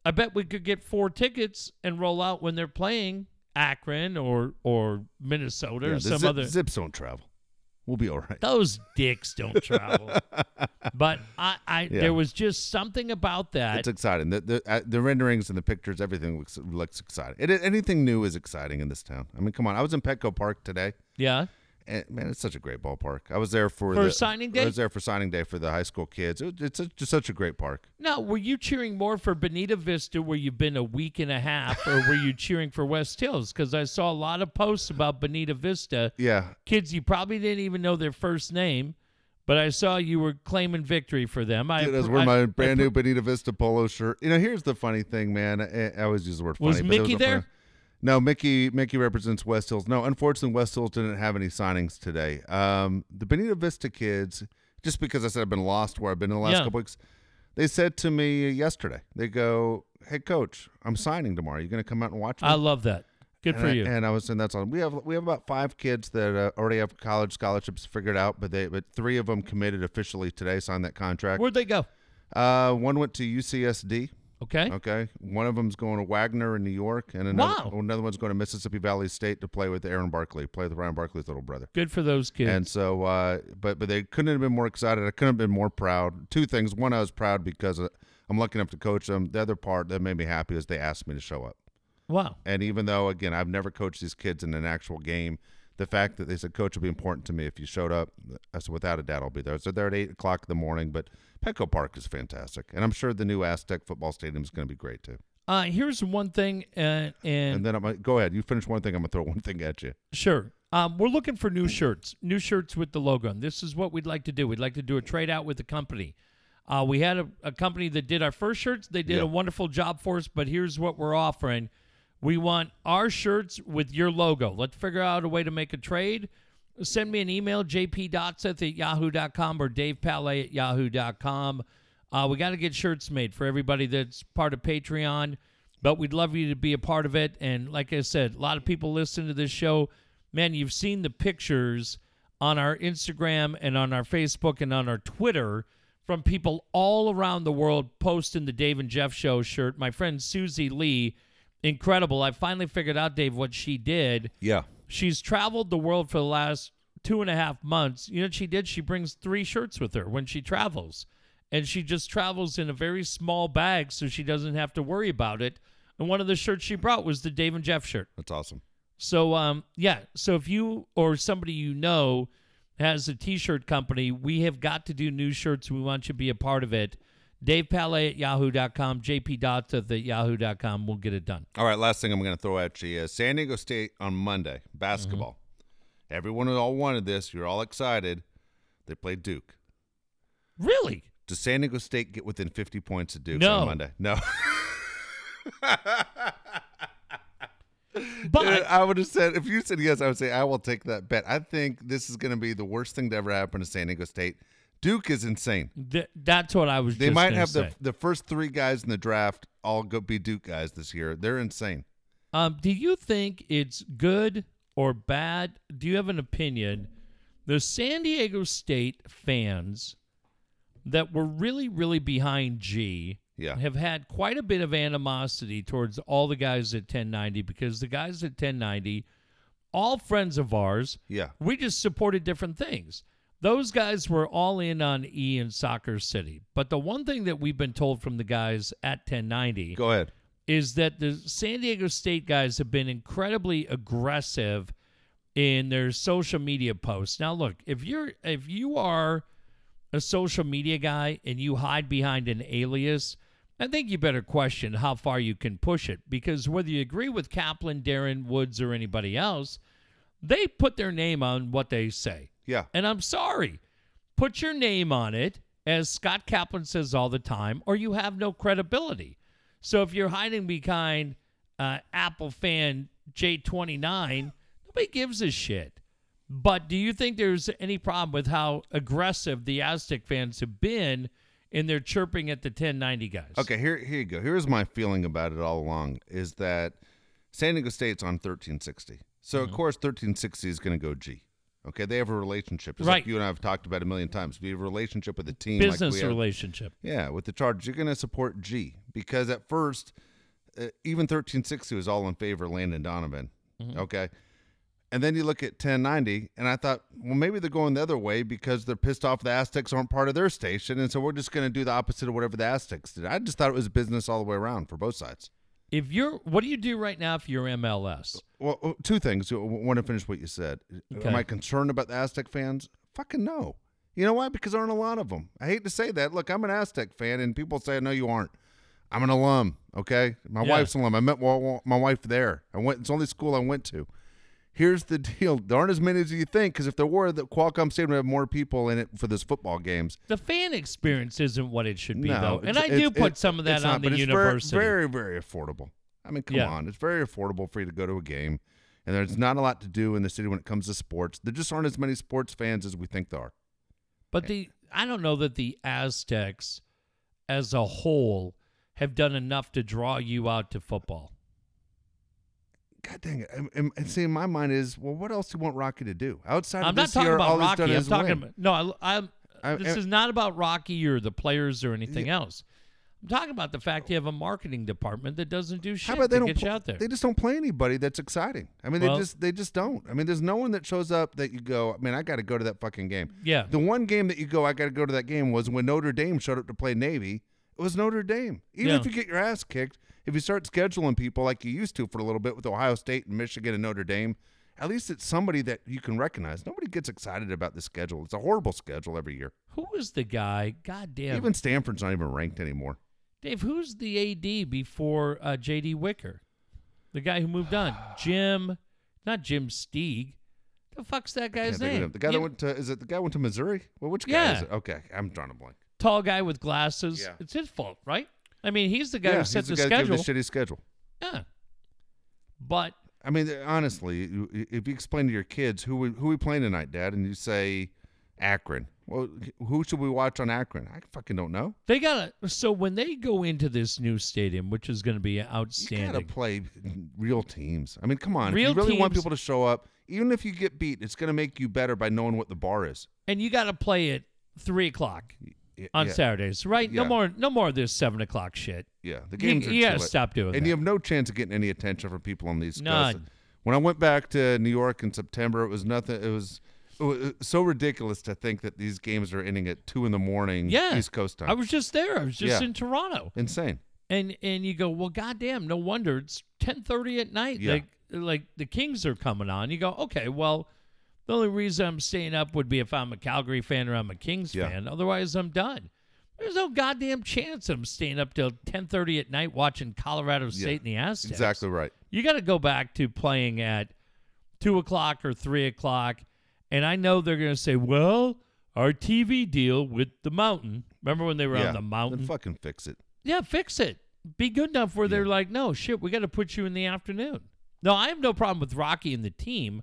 I bet we could get four tickets and roll out when they're playing Akron or or Minnesota yeah or some zip, other. zips don't travel. We'll be all right. Those dicks don't travel. but I, I Yeah. there was just something about that. It's exciting. The the, uh, the renderings and the pictures, everything looks looks exciting. It, anything new is exciting in this town. I mean, come on. I was in Petco Park today. yeah. And, man, it's such a great ballpark. I was there for, For the, signing day. I was there for signing day for the high school kids. It, it's a, just such a great park. Now, were you cheering more for Bonita Vista where you've been a week and a half, or were you cheering for West Hills? Because I saw a lot of posts about Bonita Vista. Yeah, kids you probably didn't even know their first name, but I saw you were claiming victory for them. I Dude, I was I- wearing I- my brand new Bonita Vista polo shirt. You know, here's the funny thing, man. I, I always use the word funny. Was Mickey a there? funny- No, Mickey. Mickey represents West Hills. No, unfortunately, West Hills didn't have any signings today. Um, the Bonita Vista kids, just because I said I've been lost where I've been in the last Yeah. couple weeks, they said to me yesterday. They go, "Hey, coach, I'm signing tomorrow. You going to come out and watch me?" I love that. Good and for I, you. And I was saying that's on. We have we have about five kids that uh, already have college scholarships figured out, but they but three of them committed officially today, signed that contract. Where'd they go? Uh, one went to UCSD. Okay. Okay, one of them's going to Wagner in New York, and another, Wow. another one's going to Mississippi Valley State to play with Aaron Barkley, play with Ryan Barkley's little brother. Good for those kids. And so, uh, but but they couldn't have been more excited. I couldn't have been more proud. Two things: one, I was proud because uh, I'm lucky enough to coach them. The other part that made me happy is they asked me to show up. wow. And even though, again, I've never coached these kids in an actual game, the fact that they said, Coach, will be important to me if you showed up, I said, without a doubt, I'll be there. So they're at 8 o'clock in the morning, but Petco Park is fantastic. And I'm sure the new Aztec football stadium is going to be great, too. Uh, here's one thing, uh, and, And then I'm going to go ahead. You finish one thing, I'm going to throw one thing at you. Sure. Um, we're looking for new shirts, new shirts with the logo. And this is what we'd like to do. We'd like to do a trade out with the company. Uh, we had a, a company that did our first shirts. They did Yeah. a wonderful job for us, but here's what we're offering. We want our shirts with your logo. Let's figure out a way to make a trade. Send me an email, jpdotseth at yahoo.com or davepalet at yahoo.com. Uh, we got to get shirts made for everybody that's part of Patreon, but we'd love you to be a part of it. And like I said, a lot of people listen to this show. Man, you've seen the pictures on our Instagram and on our Facebook and on our Twitter from people all around the world posting the Dave and Jeff Show shirt. My friend Susie Lee, incredible. I finally figured out, Dave, what she did. Yeah. She's traveled the world for the last two and a half months. You know what she did? She brings three shirts with her when she travels. And she just travels in a very small bag so she doesn't have to worry about it. And one of the shirts she brought was the Dave and Jeff shirt. That's awesome. So um yeah, so if you or somebody you know has a t-shirt company, we have got to do new shirts. We want you to be a part of it. Dave Palet at yahoo.com, JP Dots at yahoo.com. We'll get it done. All right, last thing I'm going to throw at you is San Diego State on Monday, basketball. Mm-hmm. Everyone all wanted this. You're all excited. They played Duke. Really? Does San Diego State get within 50 points of Duke No. on Monday? No. But I would have said if you said yes, I would say I will take that bet. I think this is going to be the worst thing to ever happen to San Diego State. Duke is insane. th- that's what I was They might have say. the the first three guys in the draft all go be Duke guys this year. They're insane. Um, do you think it's good or bad? Do you have an opinion? The San Diego State fans that were really, really behind G Yeah. have had quite a bit of animosity towards all the guys at 1090 because the guys at 1090, all friends of ours, Yeah. we just supported different things. Those guys were all in on E and Soccer City. But the one thing that we've been told from the guys at 1090 Go ahead. is that the San Diego State guys have been incredibly aggressive in their social media posts. Now look, if you're if you are a social media guy and you hide behind an alias, I think you better question how far you can push it because whether you agree with Kaplan, Darren Woods or anybody else, they put their name on what they say. Yeah. And I'm sorry. Put your name on it, as Scott Kaplan says all the time, or you have no credibility. So if you're hiding behind uh, Apple fan J29, nobody gives a shit. But do you think there's any problem with how aggressive the Aztec fans have been in their chirping at the 1090 guys? Okay, here here you go. Here's my feeling about it all along is that San Diego State's on 1360. So Mm-hmm. of course 1360 is going to go G. Okay, they have a relationship. Just Right. like you and I have talked about a million times. We have a relationship with the team. Business like we have, relationship. Yeah, with the Chargers, you're going to support G because at first, uh, even 1360 was all in favor of Landon Donovan. Mm-hmm. Okay. And then you look at 1090, and I thought, well, maybe they're going the other way because they're pissed off the Aztecs aren't part of their station. And so we're just going to do the opposite of whatever the Aztecs did. I just thought it was business all the way around for both sides. If you're, what do you do right now if you're MLS? Well, uh, two things. I want to finish what you said. Okay. Am I concerned about the Aztec fans? Fucking no. You know why? Because there aren't a lot of them. I hate to say that. Look, I'm an Aztec fan, and people say, no, you aren't. I'm an alum, okay? My Yeah. wife's an alum. I met my wife there. I went. It's the only school I went to. Here's the deal. There aren't as many as you think, because if there were, the Qualcomm Stadium would have more people in it for this football games. The fan experience isn't what it should be, no, though. And I do put some of that on not, the but it's university. Very, very, very affordable. I mean, come Yeah. on. It's very affordable for you to go to a game, and there's not a lot to do in the city when it comes to sports. There just aren't as many sports fans as we think there are. But the I don't know that the Aztecs as a whole have done enough to draw you out to football. God dang it! And, and, and see, in my mind is, well, what else do you want Rocky to do outside I'm of not this talking year? all about Rocky. I'm talking win. about no. I, I'm. I- this I- is not about Rocky or the players or anything else. I'm talking about the fact you have a marketing department that doesn't do How shit about they to don't? get you out there. They just don't play anybody that's exciting. I mean, Well- they just they just don't. I mean, there's no one that shows up that you go. I mean, I got to go to that fucking game. Yeah. The one game that you go, I got to go to that game was when Notre Dame showed up to play Navy. It was Notre Dame. Even Yeah. if you get your ass kicked, if you start scheduling people like you used to for a little bit with Ohio State and Michigan and Notre Dame, at least it's somebody that you can recognize. Nobody gets excited about the schedule. It's a horrible schedule every year. Who was the guy? God damn, Even Stanford's not even ranked anymore. Dave. Who's the AD before uh, J.D. Wicker? The guy who moved on, Jim, not Jim Sterk. The fuck's that guy's name? The guy You- that went to is it the guy went to Missouri? Well, which guy Yeah. is it? Okay, I'm drawing a blank. tall guy with glasses. Yeah. It's his fault, right? I mean, he's the guy yeah, who set he's the, the, guy that gave schedule. the shitty schedule. yeah. But I mean, honestly, if you explain to your kids who we, who we playing tonight, Dad, and you say Akron, well, who should we watch on Akron? I fucking don't know. they got to so when they go into this new stadium, which is going to be outstanding, You gotta play real teams. I mean, come on. Real if you really want people to show up, even if you get beat, it's going to make you better by knowing what the bar is. and you got to play at three o'clock On yeah, Saturdays, right? No Yeah. more, no more of this seven o'clock shit. Yeah, the You, games are you got to too late. stop doing that. and that. you have no chance of getting any attention from people on these. None. coasts. When I went back to New York in September, it was nothing. It was, it was so ridiculous to think that these games are ending at two in the morning, yeah, East Coast time. I was just there. I was just Yeah. in Toronto, insane. and and you go, well, goddamn, no wonder it's ten thirty at night. Yeah. Like like the Kings are coming on. You go, okay, well. The only reason I'm staying up would be if I'm a Calgary fan or I'm a Kings Yeah. fan. Otherwise, I'm done. There's no goddamn chance I'm staying up till 10:30 at night watching Colorado State and the Aztecs. Exactly right. You got to go back to playing at two o'clock or three o'clock, and I know they're going to say, "Well, our TV deal with the mountain. Remember when they were yeah. on the mountain? Then fucking fix it. yeah, fix it. Be good enough where they're like, no, shit, we got to put you in the afternoon. No, I have no problem with Rocky and the team.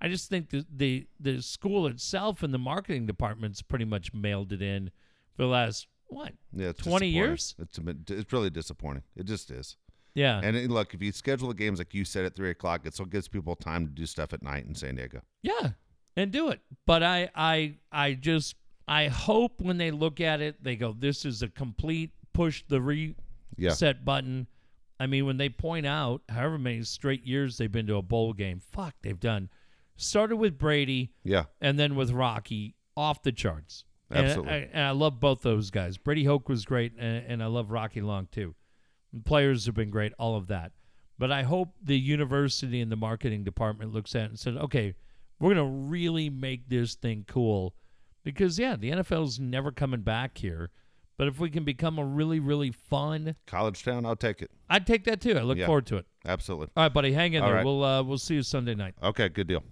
I just think the the, the school itself and the marketing department's pretty much mailed it in for the last what Yeah, 20 years? It's it's really disappointing. It just is. Yeah. And it, look, if you schedule the games like you said at three o'clock, it still gives people time to do stuff at night in San Diego. Yeah, and do it. But I, I, I just, I hope when they look at it, they go, "This is a complete push the Yeah. reset button." I mean, when they point out however many straight years they've been to a bowl game, fuck, they've done. Started with Brady, Yeah, and then with Rocky, off the charts. And Absolutely. I, and I love both those guys. Brady Hoke was great, and, and I love Rocky Long too. And players have been great, all of that. But I hope the university and the marketing department looks at it and said, okay, we're going to really make this thing cool. Because, yeah, the NFL's never coming back here. But if we can become a really, really fun, College Town, I'll take it. I'd take that too. I look Yeah. forward to it. Absolutely. All right, buddy, hang in All there. right. We'll uh, we'll see you Sunday night. Okay, good deal.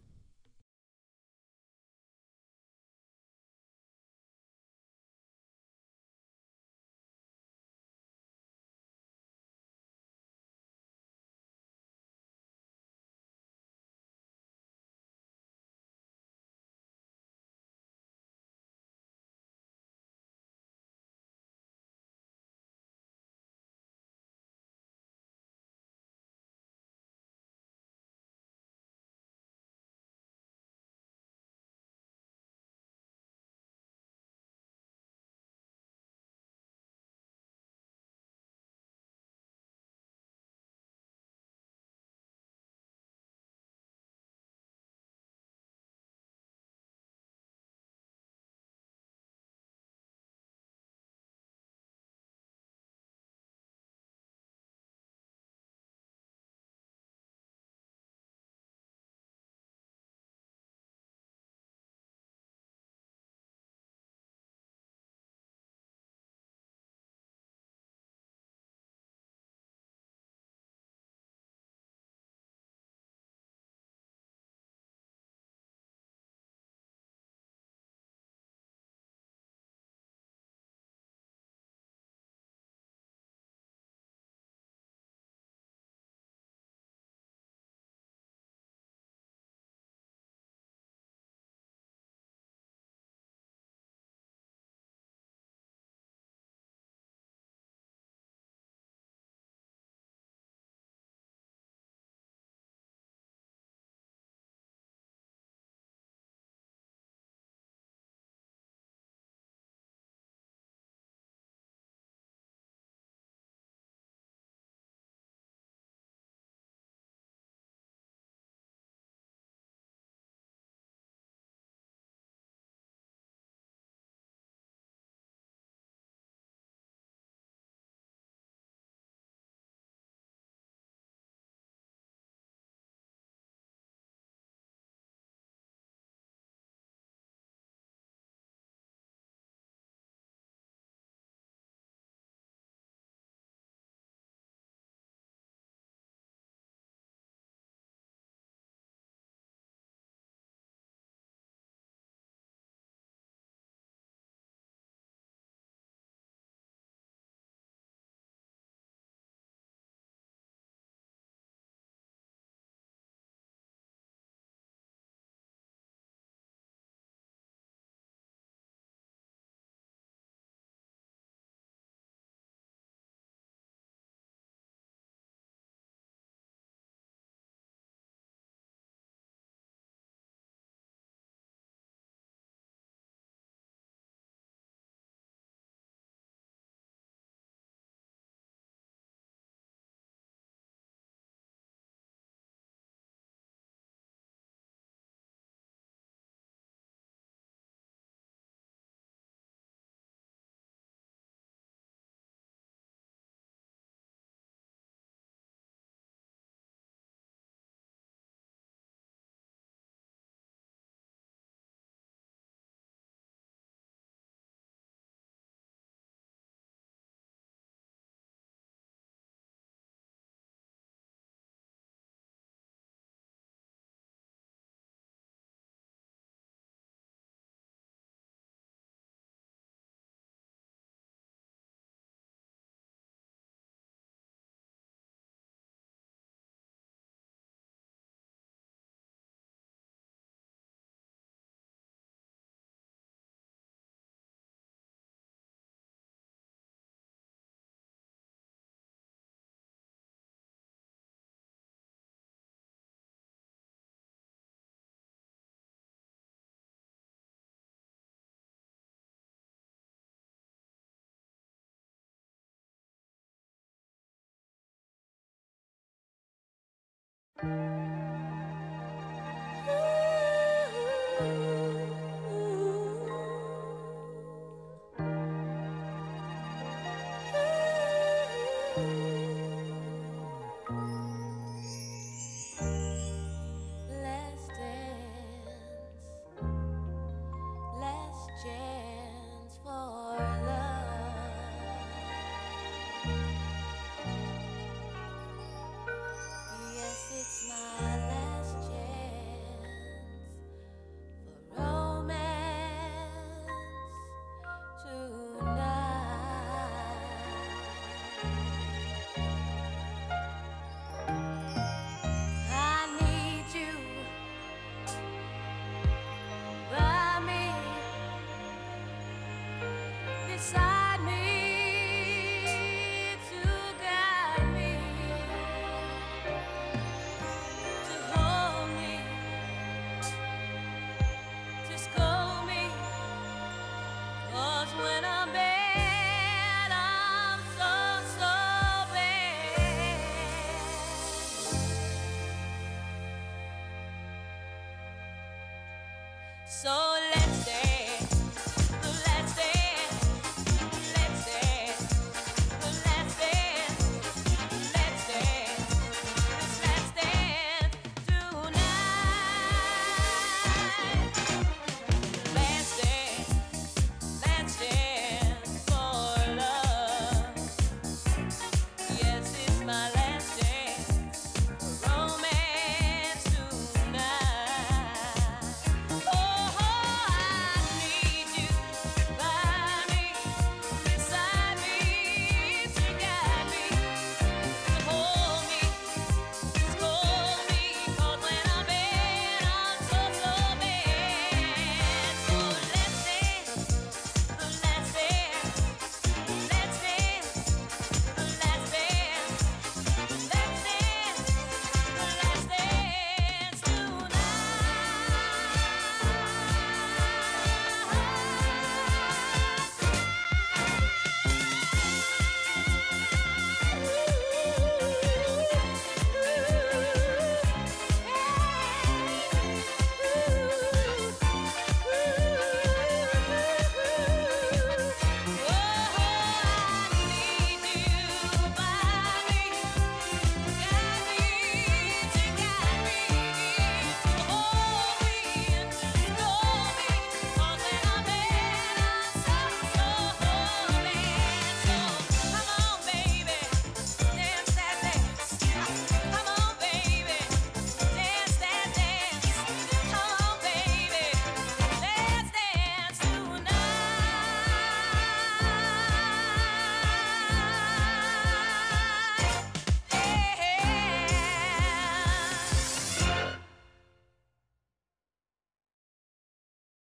Bye.